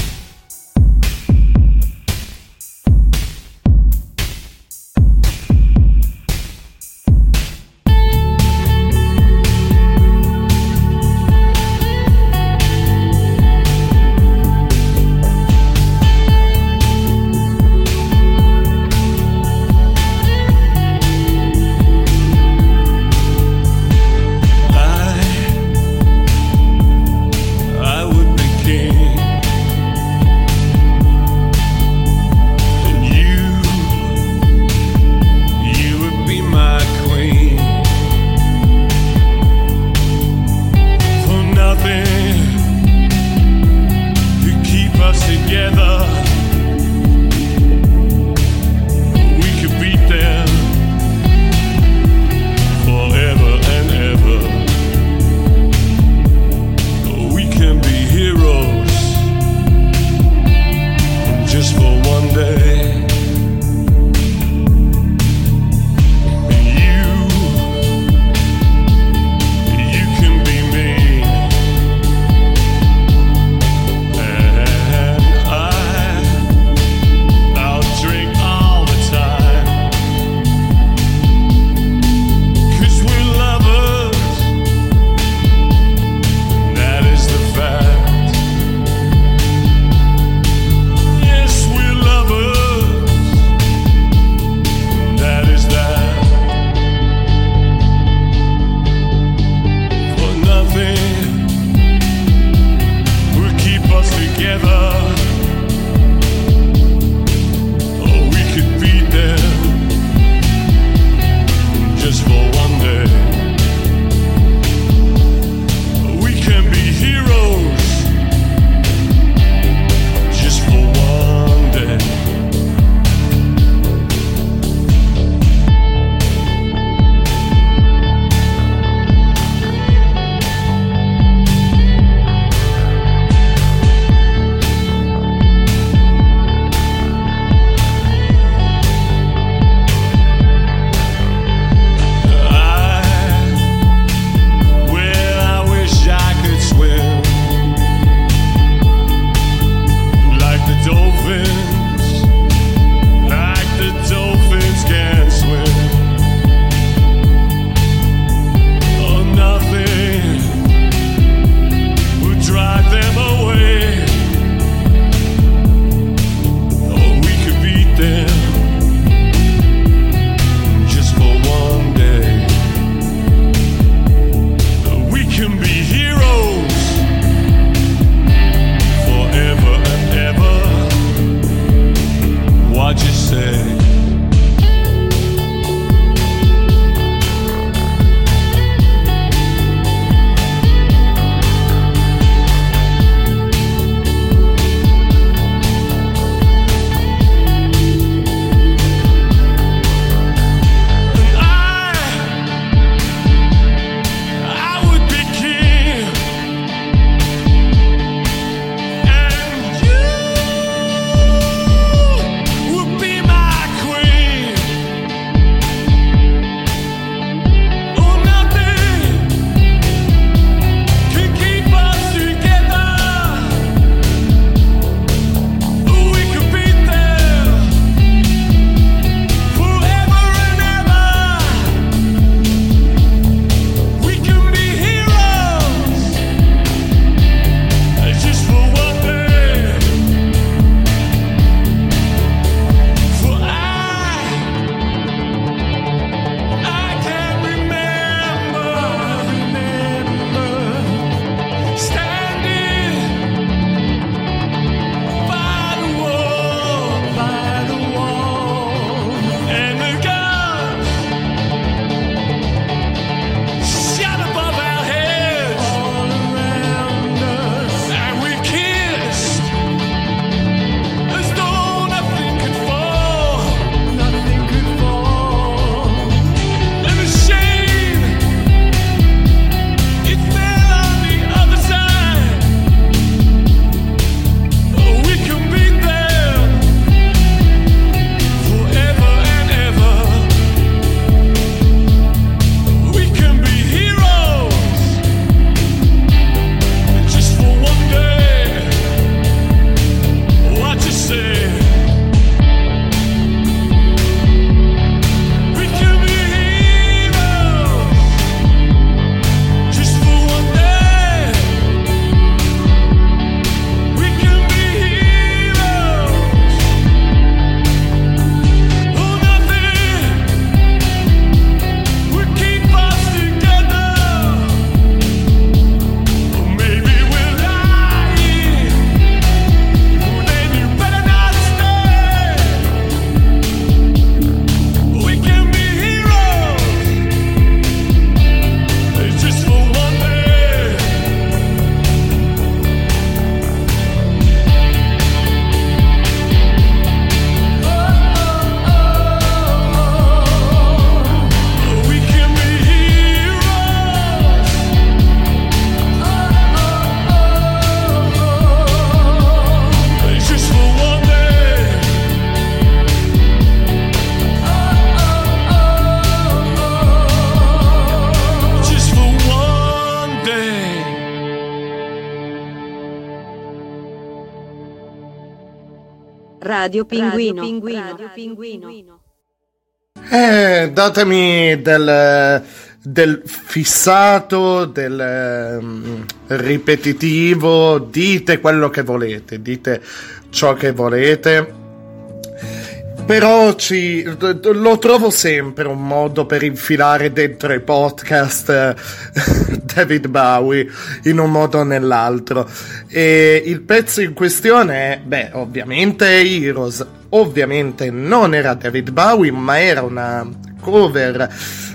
Speaker 1: Radio Pinguino. Radio Pinguino.
Speaker 2: Eh, datemi del, del fissato, del um, ripetitivo, dite quello che volete, dite ciò che volete. Però ci, lo trovo sempre un modo per infilare dentro i podcast eh, David Bowie in un modo o nell'altro. E il pezzo in questione è, beh, ovviamente Heroes. Ovviamente non era David Bowie, ma era una cover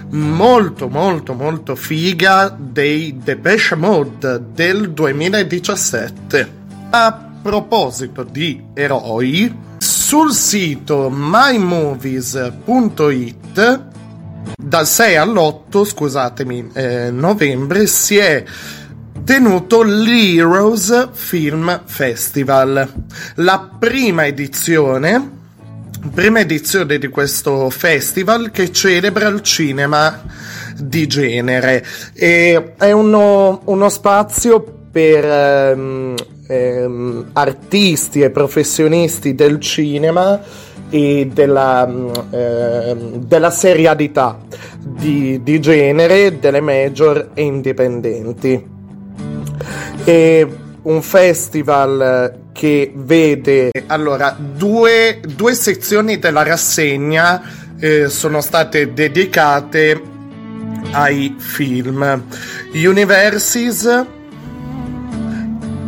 Speaker 2: molto molto molto figa dei Depeche Mode del 2017. A proposito di eroi, sul sito mymovies.it dal 6 all'8, scusatemi, eh, novembre si è tenuto l'Heroes Film Festival, la prima edizione prima edizione di questo festival che celebra il cinema di genere. E è uno, uno spazio per ehm, ehm, artisti e professionisti del cinema e della, eh, della serialità di, di, genere delle major e indipendenti. È un festival che vede allora due, due sezioni della rassegna eh, sono state dedicate ai film Universes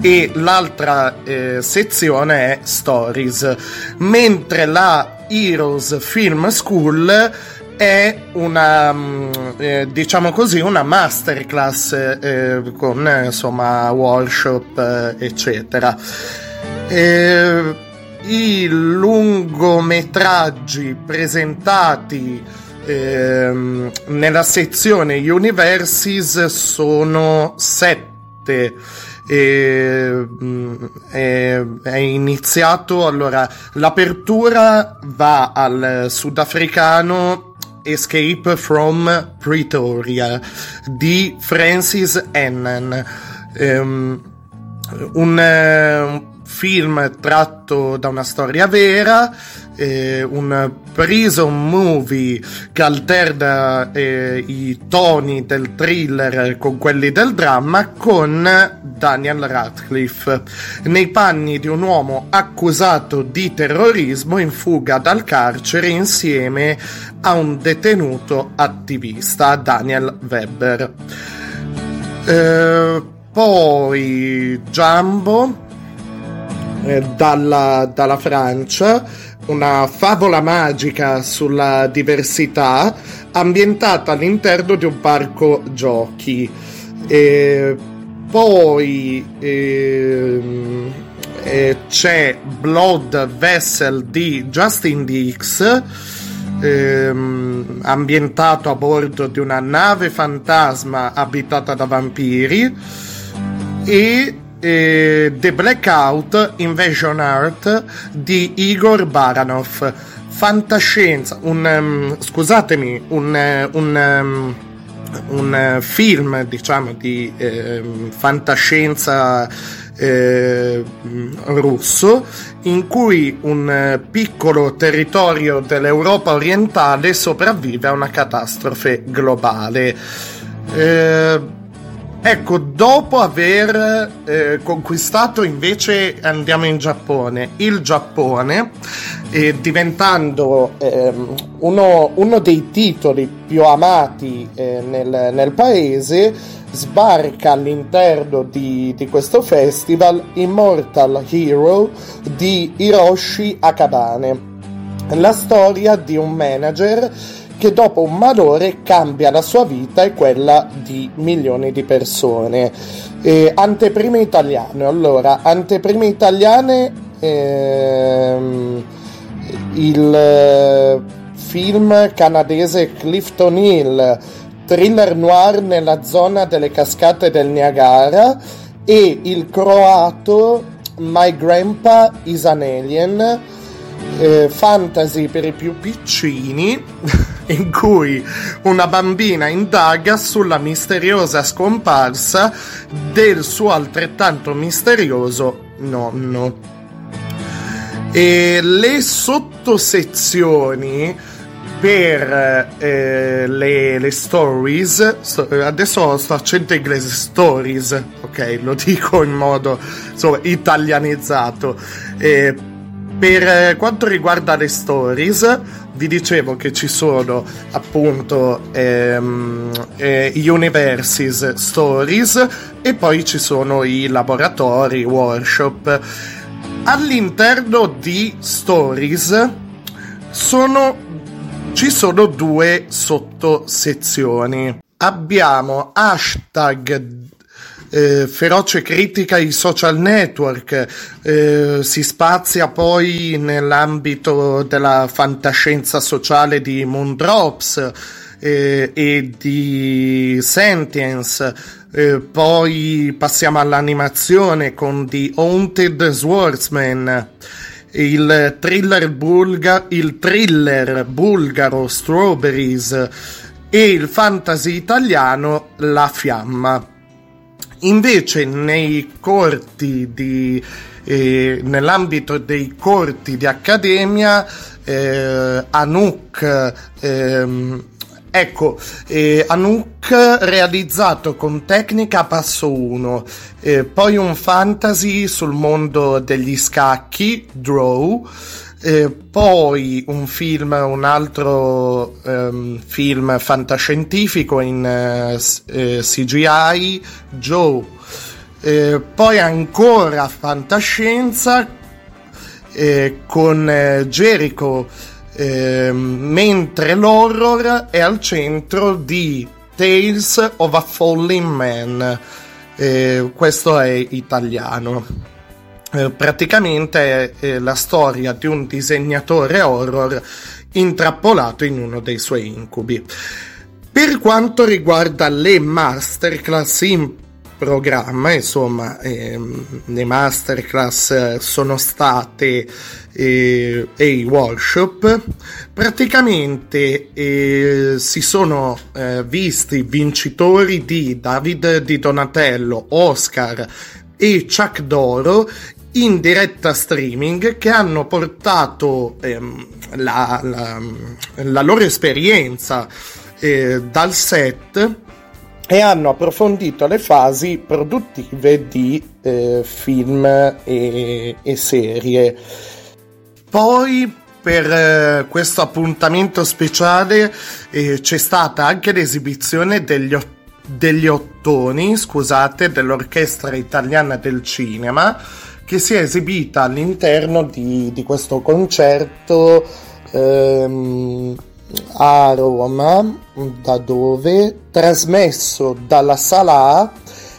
Speaker 2: e l'altra eh, sezione è Stories, mentre la Heroes Film School è una mm, eh, diciamo così una masterclass eh, con insomma workshop eh, eccetera. Eh, i lungometraggi presentati ehm, nella sezione Universis sono sette e, mm, è, iniziato allora l'apertura va al sudafricano Escape from Pretoria di Francis Ennen um, un, un film tratto da una storia vera, eh, un prison movie che alterna eh, i toni del thriller con quelli del dramma con Daniel Radcliffe nei panni di un uomo accusato di terrorismo in fuga dal carcere insieme a un detenuto attivista, Daniel Weber. Eh, poi Jumbo eh, dalla, dalla Francia, una favola magica sulla diversità ambientata all'interno di un parco giochi. E poi eh, eh, c'è Blood Vessel di Justin Dix. Ehm, ambientato a bordo di una nave fantasma abitata da vampiri e eh, The Blackout Invasion Art di Igor Baranov. Fantascienza, un um, scusatemi, un, uh, un, um, un uh, film diciamo di uh, fantascienza eh, russo in cui un piccolo territorio dell'Europa orientale sopravvive a una catastrofe globale. Eh, Ecco, dopo aver eh, conquistato invece, andiamo in Giappone, il Giappone, eh, diventando eh, uno, uno, dei titoli più amati eh, nel, nel, paese, sbarca all'interno di, di questo festival Immortal Hero di Hiroshi Akabane. La storia di un manager che dopo un malore cambia la sua vita e quella di milioni di persone. Eh, anteprime italiane, allora, anteprime italiane, ehm, il eh, film canadese Clifton Hill, thriller noir nella zona delle cascate del Niagara e il croato My Grandpa is an Alien, eh, fantasy per i più piccini in cui una bambina indaga sulla misteriosa scomparsa del suo altrettanto misterioso nonno. E le sottosezioni per eh, le, le, stories, sto, adesso sto accento inglese, stories, ok, lo dico in modo insomma, italianizzato. Eh, per quanto riguarda le stories, vi dicevo che ci sono appunto ehm, eh, Universes Stories e poi ci sono i laboratori, workshop. All'interno di Stories sono, ci sono due sottosezioni. Abbiamo hashtag eh, feroce critica ai social network, eh, si spazia poi nell'ambito della fantascienza sociale di Moondrops eh, e di Sentience. Eh, poi passiamo all'animazione con The Haunted Swordsman, il thriller, bulga- il thriller bulgaro Strawberries e il fantasy italiano La Fiamma. Invece nei corti di eh, nell'ambito dei corti di accademia eh, Anouk ehm, Ecco, eh, Anouk realizzato con tecnica passo 1, eh, poi un fantasy sul mondo degli scacchi, Draw, eh, poi un film, un altro um, film fantascientifico in uh, eh, CGI, Joe. Eh, poi ancora fantascienza eh, con eh, Jericho, ehm, mentre l'horror è al centro di Tales of a Falling Man. Eh, questo è italiano. Eh, praticamente è, è la storia di un disegnatore horror intrappolato in uno dei suoi incubi. Per quanto riguarda le masterclass in programma, insomma, ehm, le masterclass sono state eh, e i workshop, praticamente eh, si sono eh, visti vincitori di David Di Donatello, Oscar e Chuck Doro in diretta streaming che hanno portato ehm, la, la, la, loro esperienza eh, dal set e hanno approfondito le fasi produttive di eh, film e, e, serie. Poi per eh, questo appuntamento speciale eh, c'è stata anche l'esibizione degli, degli ottoni, scusate, dell'Orchestra Italiana del Cinema che si è esibita all'interno di, di questo concerto ehm, a Roma, da dove trasmesso dalla sala A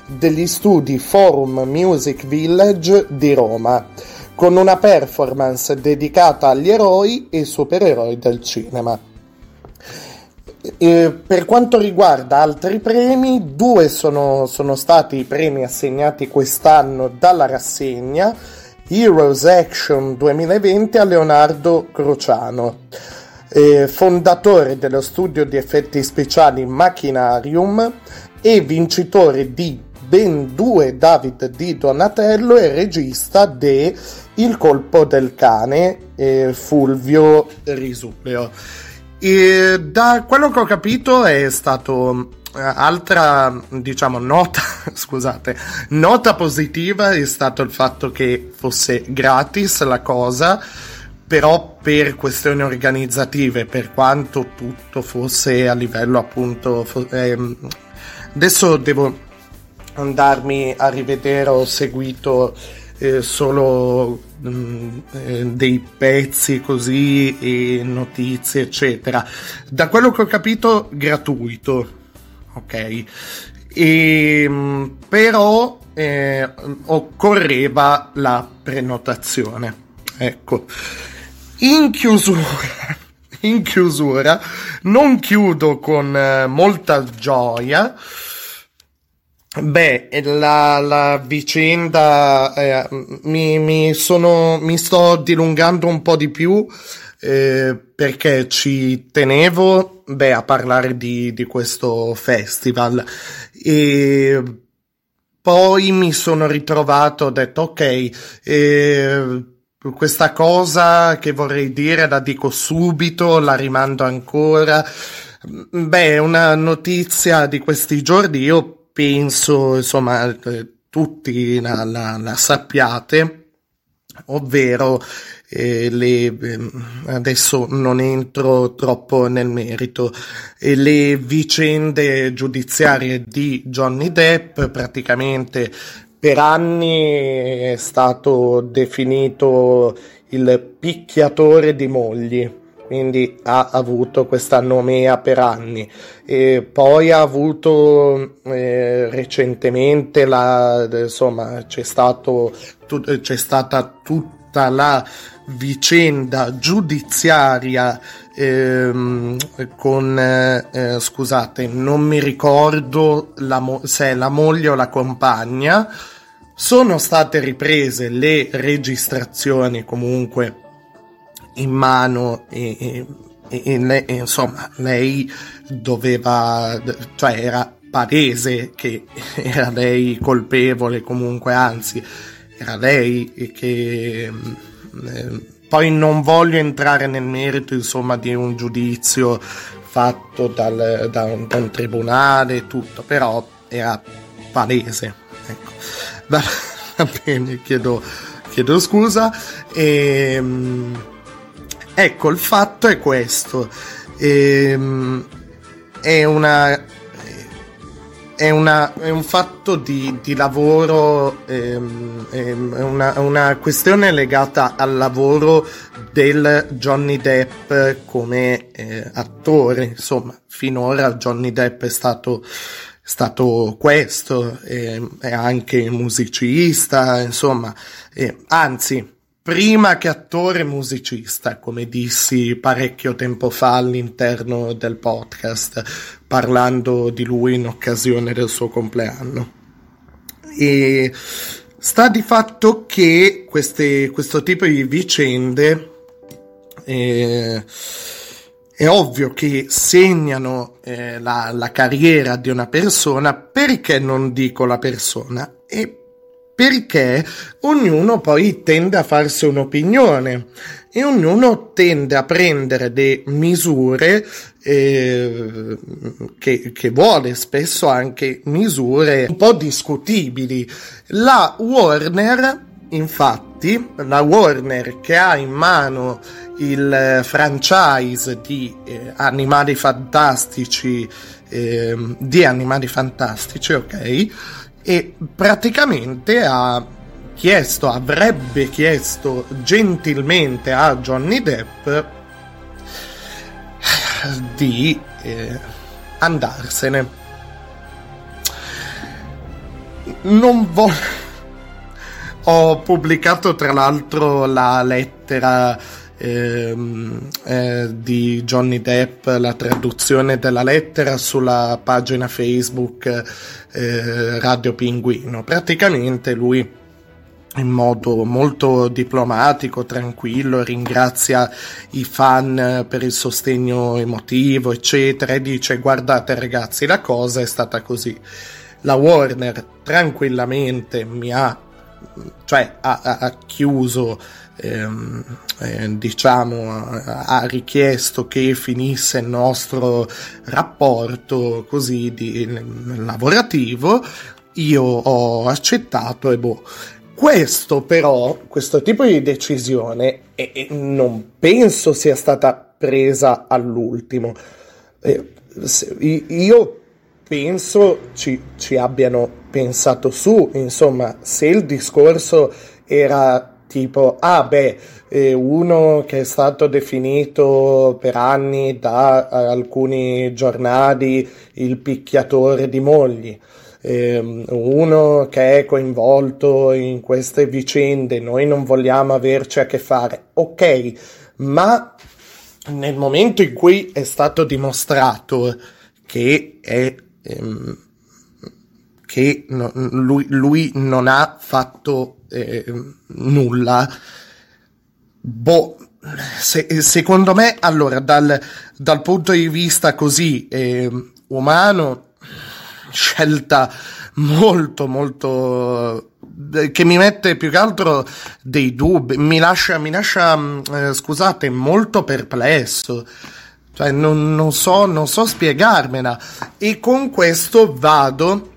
Speaker 2: degli studi Forum Music Village di Roma, con una performance dedicata agli eroi e supereroi del cinema. E per quanto riguarda altri premi, due sono, sono stati i premi assegnati quest'anno dalla rassegna Heroes Action 2020 a Leonardo Crociano, eh, fondatore dello studio di effetti speciali Machinarium e vincitore di ben due David di Donatello e regista de Il colpo del cane eh, Fulvio Risulio. E da quello che ho capito è stato eh, altra diciamo nota scusate nota positiva è stato il fatto che fosse gratis la cosa però per questioni organizzative per quanto tutto fosse a livello appunto ehm, adesso devo andarmi a rivedere ho seguito eh, solo mh, mm, eh, dei pezzi così e notizie eccetera. Da quello che ho capito gratuito ok? E, mm, però eh, occorreva la prenotazione ecco. In chiusura in chiusura non chiudo con eh, molta gioia Beh, la, la vicenda eh, mi, mi, sono, mi sto dilungando un po' di più eh, perché ci tenevo beh, a parlare di, di questo festival e poi mi sono ritrovato, ho detto ok, eh, questa cosa che vorrei dire la dico subito, la rimando ancora. Beh, una notizia di questi giorni, io penso, insomma, tutti la, la, la sappiate, ovvero eh, le, ehm, adesso non entro troppo nel merito, eh, le vicende giudiziarie di Johnny Depp praticamente per anni è stato definito il picchiatore di mogli, quindi ha avuto questa nomea per anni. E poi ha avuto eh, recentemente la, insomma, c'è, stato, tu, c'è stata tutta la vicenda giudiziaria ehm, con, eh, scusate, non mi ricordo la mo- se è la moglie o la compagna, sono state riprese le registrazioni comunque in mano e, e, e, lei, insomma lei doveva, cioè era palese che era lei colpevole comunque, anzi era lei che eh, poi non voglio entrare nel merito insomma di un giudizio fatto dal, da, un, da un tribunale tutto, però era palese. Ecco. Va, bene, chiedo, chiedo scusa. E, ehm, ecco, il fatto è questo. Ehm, è una è, una, è, un fatto di, di lavoro, ehm, ehm, è una, una, questione legata al lavoro del Johnny Depp come eh, attore. Insomma, finora Johnny Depp è stato stato questo, eh, è anche musicista, insomma, eh, anzi, prima che attore musicista, come dissi parecchio tempo fa all'interno del podcast, parlando di lui in occasione del suo compleanno. E sta di fatto che queste, questo tipo di vicende eh, è ovvio che segnano eh, la, la, carriera di una persona, perché non dico la persona? E perché ognuno poi tende a farsi un'opinione e ognuno tende a prendere delle misure eh, che, che, vuole, spesso anche misure un po' discutibili. La Warner, infatti, la Warner che ha in mano il franchise di eh, animali fantastici eh, di animali fantastici ok e praticamente ha chiesto avrebbe chiesto gentilmente a Johnny Depp di eh, andarsene. Non voglio ho pubblicato tra l'altro la lettera ehm, eh, di Johnny Depp, la traduzione della lettera sulla pagina Facebook eh, Radio Pinguino. Praticamente lui in modo molto diplomatico, tranquillo, ringrazia i fan per il sostegno emotivo, eccetera, e dice guardate ragazzi, la cosa è stata così. La Warner tranquillamente mi ha, cioè ha, ha chiuso ehm, eh, diciamo, ha richiesto che finisse il nostro rapporto così di, lavorativo, io ho accettato e boh. Questo però, questo tipo di decisione, eh, non penso sia stata presa all'ultimo. Eh, io penso ci, ci abbiano pensato su, insomma, se il discorso era tipo, ah beh, eh, uno che è stato definito per anni da alcuni giornali il picchiatore di mogli, eh, uno che è coinvolto in queste vicende, noi non vogliamo averci a che fare, ok, ma nel momento in cui è stato dimostrato che è... Ehm, che no, lui, lui, non ha fatto eh, nulla. Boh, se, secondo me, allora, dal, dal, punto di vista così eh, umano, scelta molto molto che mi mette più che altro dei dubbi, mi lascia, mi lascia mm, eh, scusate, molto perplesso. Cioè, non, non, so, non so spiegarmela. E con questo vado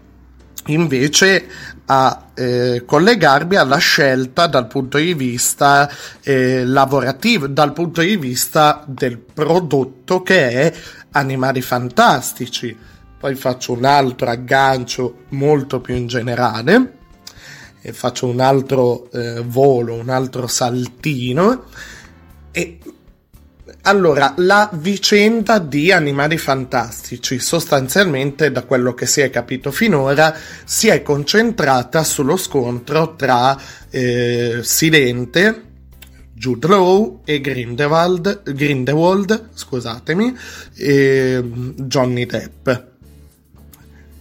Speaker 2: invece a eh, collegarmi alla scelta dal punto di vista eh, lavorativo, dal punto di vista del prodotto che è Animali Fantastici. Poi faccio un altro aggancio molto più in generale e faccio un altro eh, volo, un altro saltino e allora, la vicenda di Animali Fantastici, sostanzialmente, da quello che si è capito finora, si è concentrata sullo scontro tra eh, Silente, Jude Law e Grindelwald, Grindelwald scusatemi, e Johnny Depp.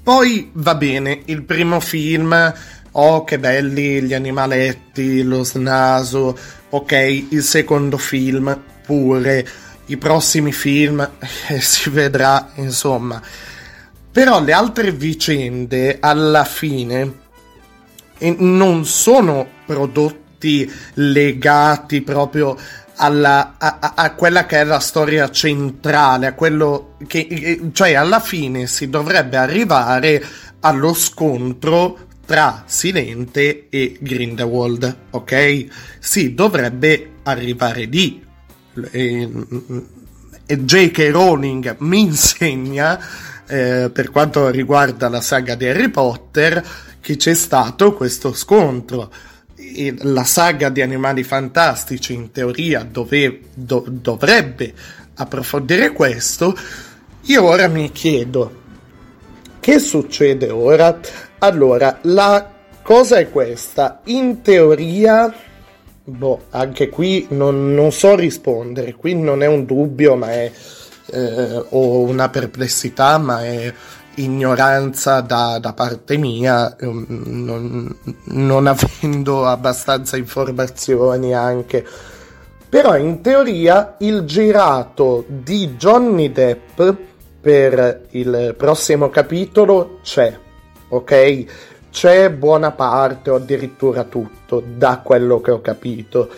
Speaker 2: Poi va bene, il primo film, oh che belli gli animaletti, lo snaso, ok, il secondo film pure i prossimi film eh, si vedrà insomma però le altre vicende alla fine eh, non sono prodotti legati proprio alla, a, a, quella che è la storia centrale, a quello che, eh, cioè alla fine si dovrebbe arrivare allo scontro tra Silente e Grindelwald, ok? Si dovrebbe arrivare lì, e, e J.K. Rowling mi insegna eh, per quanto riguarda la saga di Harry Potter che c'è stato questo scontro. La saga di Animali Fantastici in teoria dove, do, dovrebbe approfondire questo. Io ora mi chiedo che succede ora? Allora la cosa è questa. In teoria Boh, anche qui non, non, so rispondere, qui non è un dubbio ma è, eh, o una perplessità, ma è ignoranza da, da parte mia, ehm, non, non avendo abbastanza informazioni anche. Però in teoria il girato di Johnny Depp per il prossimo capitolo c'è, ok? C'è buona parte o addirittura tutto da quello che ho capito.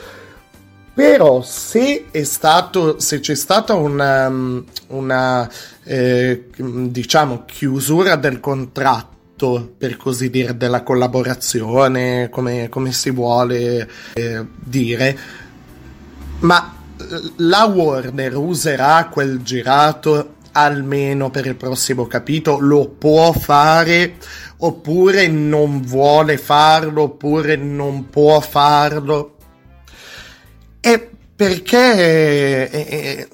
Speaker 2: Però se è stato, se c'è stata una, una eh, diciamo, chiusura del contratto, per così dire, della collaborazione, come, come si vuole eh, dire, ma la Warner userà quel girato almeno per il prossimo capitolo, lo può fare oppure non vuole farlo, oppure non può farlo. E perché, è,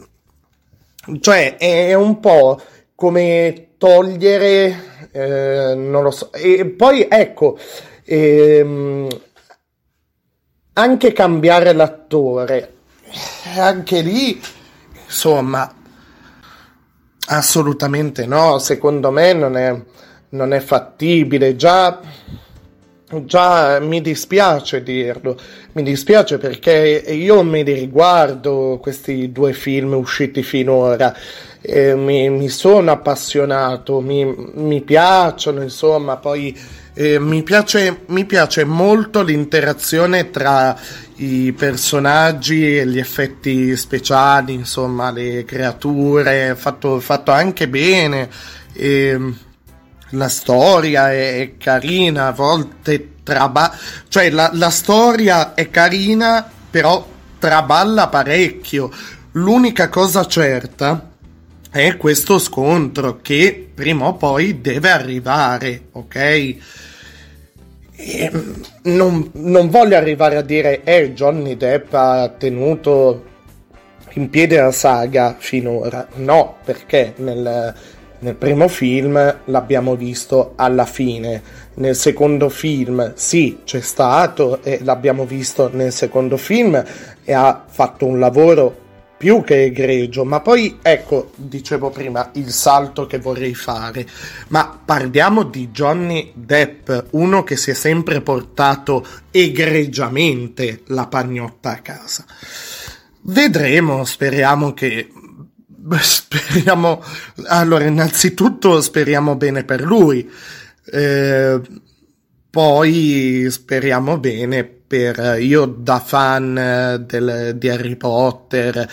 Speaker 2: cioè, è un po' come togliere, eh, non lo so, e poi ecco, ehm, anche cambiare l'attore, anche lì, insomma, assolutamente no, secondo me non è non è fattibile, già, già mi dispiace dirlo, mi dispiace perché io me li riguardo questi due film usciti finora, eh, mi, mi, sono appassionato, mi, mi piacciono, insomma, poi eh, mi, piace, mi piace molto l'interazione tra i personaggi e gli effetti speciali, insomma, le creature, fatto, fatto anche bene. E, la storia è, carina, a volte traballa, cioè la, la storia è carina, però traballa parecchio. L'unica cosa certa è questo scontro che prima o poi deve arrivare, ok? Non, non, voglio arrivare a dire, eh, Johnny Depp ha tenuto in piedi la saga finora. No, perché nel, nel primo film l'abbiamo visto alla fine, nel secondo film sì c'è stato e l'abbiamo visto nel secondo film e ha fatto un lavoro più che egregio, ma poi ecco, dicevo prima, il salto che vorrei fare, ma parliamo di Johnny Depp, uno che si è sempre portato egregiamente la pagnotta a casa. Vedremo, speriamo che speriamo, allora innanzitutto speriamo bene per lui, eh, poi speriamo bene per, io da fan del, di Harry Potter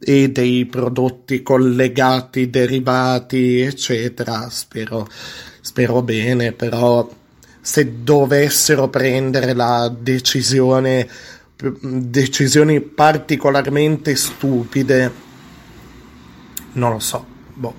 Speaker 2: e dei prodotti collegati, derivati, eccetera, spero, spero bene, però se dovessero prendere la decisione, decisioni particolarmente stupide, non lo so. Boh.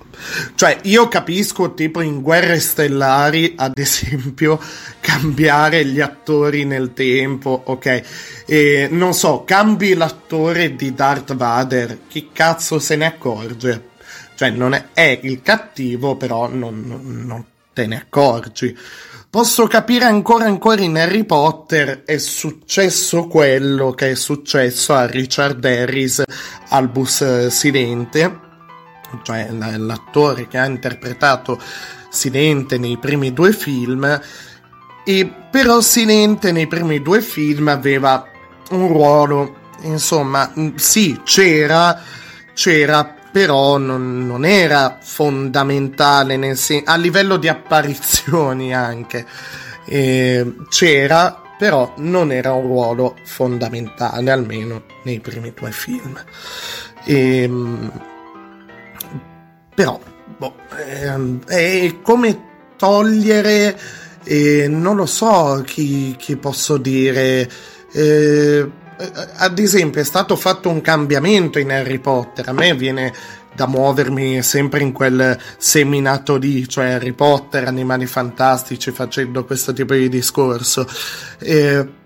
Speaker 2: Cioè, io capisco, tipo in Guerre Stellari, ad esempio, cambiare gli attori nel tempo, ok? E non so, cambi l'attore di Darth Vader, chi cazzo se ne accorge? Cioè, non è, è il cattivo, però non, non, non te ne accorgi. Posso capire ancora ancora in Harry Potter è successo quello che è successo a Richard Harris, Albus Silente, cioè l'attore che ha interpretato Silente nei primi due film, e però Silente nei primi due film aveva un ruolo, insomma, sì, c'era, c'era, però non, non era fondamentale nel sen- a livello di apparizioni anche. E c'era, però non era un ruolo fondamentale, almeno nei primi due film. E, ehm, però, boh, ehm, è come togliere, eh, non lo so chi, chi posso dire. Eh, ad esempio, è stato fatto un cambiamento in Harry Potter. A me viene da muovermi sempre in quel seminato lì, cioè Harry Potter, animali fantastici, facendo questo tipo di discorso. Eh,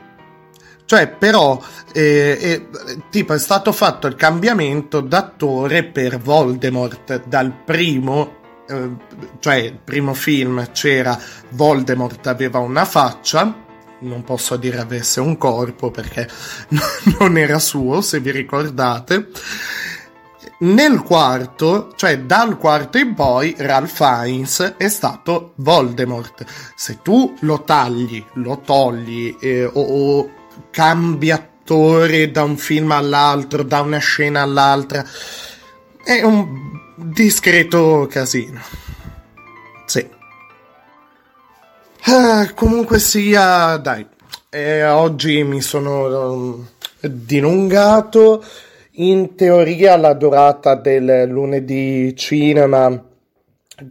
Speaker 2: cioè, però, eh, eh, tipo, è stato fatto il cambiamento d'attore per Voldemort dal primo. Eh, cioè, il primo film c'era Voldemort aveva una faccia, non posso dire avesse un corpo perché non era suo, se vi ricordate. Nel quarto, cioè dal quarto in poi, Ralph Fiennes è stato Voldemort. Se tu lo tagli, lo togli eh, o, o cambi attore da un film all'altro, da una scena all'altra. È un discreto casino. Sì. Ah, comunque sia, dai, eh, oggi mi sono um, dilungato. In teoria la durata del lunedì cinema,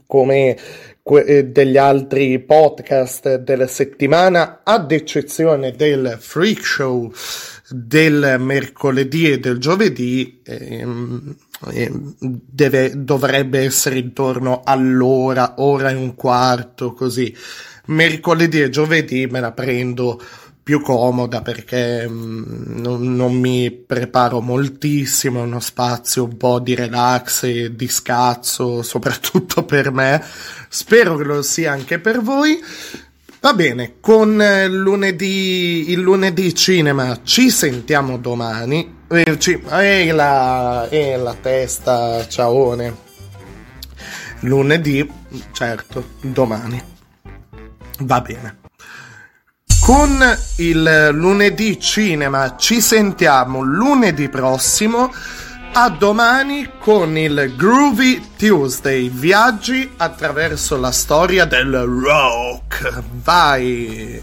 Speaker 2: come eh, degli altri podcast della settimana, ad eccezione del freak show del mercoledì e del giovedì, ehm, ehm, deve, dovrebbe essere intorno all'ora, ora e un quarto, così. Mercoledì e giovedì me la prendo più comoda perché mh, mm, non, non, mi preparo moltissimo, è uno spazio un po' di relax e di scazzo, soprattutto per me. Spero che lo sia anche per voi. Va bene, con eh, lunedì, il lunedì cinema ci sentiamo domani. E, ci, e, la, e la testa, ciaone. Lunedì, certo, domani. Va bene. Con il lunedì cinema ci sentiamo lunedì prossimo. A domani con il Groovy Tuesday, viaggi attraverso la storia del rock. Vai!